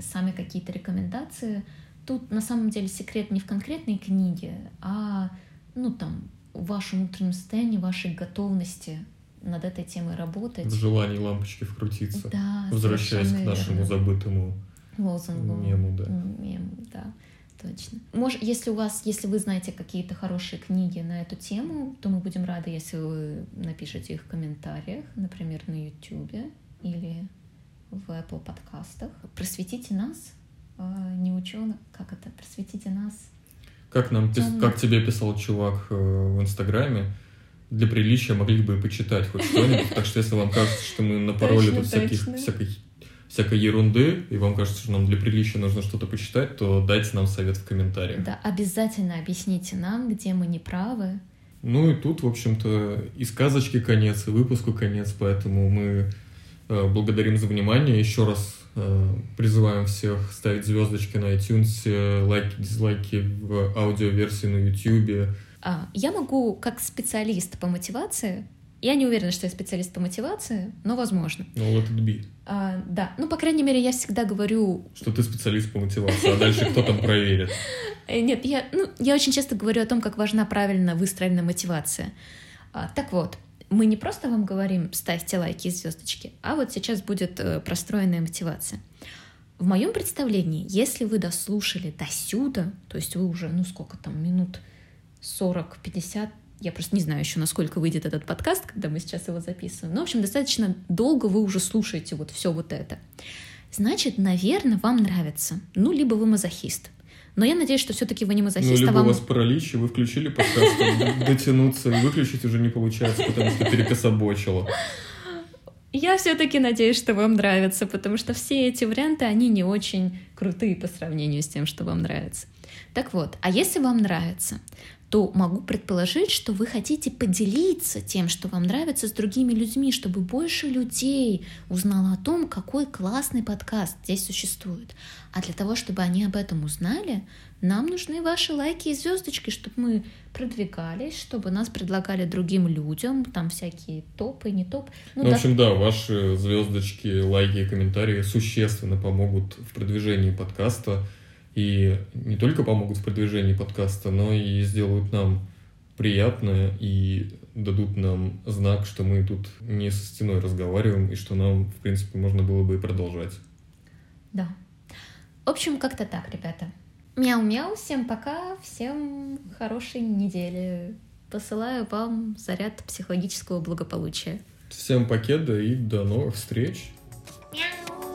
Speaker 2: сами какие-то рекомендации. Тут на самом деле секрет не в конкретной книге, а ну там в вашем внутреннем состоянии, вашей готовности над этой темой работать. В
Speaker 1: желании лампочки вкрутиться.
Speaker 2: Да,
Speaker 1: Возвращаясь к нашему верно. забытому
Speaker 2: лозунгу.
Speaker 1: Мему, да.
Speaker 2: Мему, да. Точно. Может, если у вас, если вы знаете какие-то хорошие книги на эту тему, то мы будем рады, если вы напишите их в комментариях, например, на YouTube или в Apple подкастах. Просветите нас, э, не ученых, как это, просветите нас.
Speaker 1: Как нам, пис... как тебе писал чувак э, в Инстаграме, для приличия могли бы почитать хоть что-нибудь, так что если вам кажется, что мы напороли тут всяких, всяких всякой ерунды, и вам кажется, что нам для приличия нужно что-то почитать, то дайте нам совет в комментариях.
Speaker 2: Да, обязательно объясните нам, где мы не правы.
Speaker 1: Ну и тут, в общем-то, и сказочки конец, и выпуску конец, поэтому мы э, благодарим за внимание. Еще раз э, призываем всех ставить звездочки на iTunes, лайки, дизлайки в аудиоверсии на YouTube.
Speaker 2: А, я могу, как специалист по мотивации, я не уверена, что я специалист по мотивации, но возможно.
Speaker 1: Ну, let it be.
Speaker 2: А, да, ну, по крайней мере, я всегда говорю...
Speaker 1: Что ты специалист по мотивации, а дальше кто там проверит?
Speaker 2: Э, нет, я, ну, я очень часто говорю о том, как важна правильно выстроенная мотивация. А, так вот, мы не просто вам говорим ставьте лайки и звездочки, а вот сейчас будет э, простроенная мотивация. В моем представлении, если вы дослушали до сюда, то есть вы уже, ну сколько там, минут 40-50, я просто не знаю еще, насколько выйдет этот подкаст, когда мы сейчас его записываем. Но, в общем, достаточно долго вы уже слушаете вот все вот это. Значит, наверное, вам нравится. Ну, либо вы мазохист. Но я надеюсь, что все-таки вы не мазохист,
Speaker 1: ну, либо
Speaker 2: а вам...
Speaker 1: у вас паралич, и вы включили подкаст, а дотянуться и выключить уже не получается, потому что перекособочило.
Speaker 2: Я все-таки надеюсь, что вам нравится, потому что все эти варианты, они не очень крутые по сравнению с тем, что вам нравится. Так вот, а если вам нравится, то могу предположить, что вы хотите поделиться тем, что вам нравится с другими людьми, чтобы больше людей узнало о том, какой классный подкаст здесь существует. А для того, чтобы они об этом узнали, нам нужны ваши лайки и звездочки, чтобы мы продвигались, чтобы нас предлагали другим людям, там всякие топы, не топ.
Speaker 1: Ну, ну, в общем, да, ваши звездочки, лайки и комментарии существенно помогут в продвижении подкаста и не только помогут в продвижении подкаста, но и сделают нам приятное и дадут нам знак, что мы тут не со стеной разговариваем и что нам, в принципе, можно было бы и продолжать.
Speaker 2: Да. В общем, как-то так, ребята. Мяу-мяу, всем пока, всем хорошей недели. Посылаю вам заряд психологического благополучия.
Speaker 1: Всем покеда и до новых встреч.
Speaker 2: Мяу.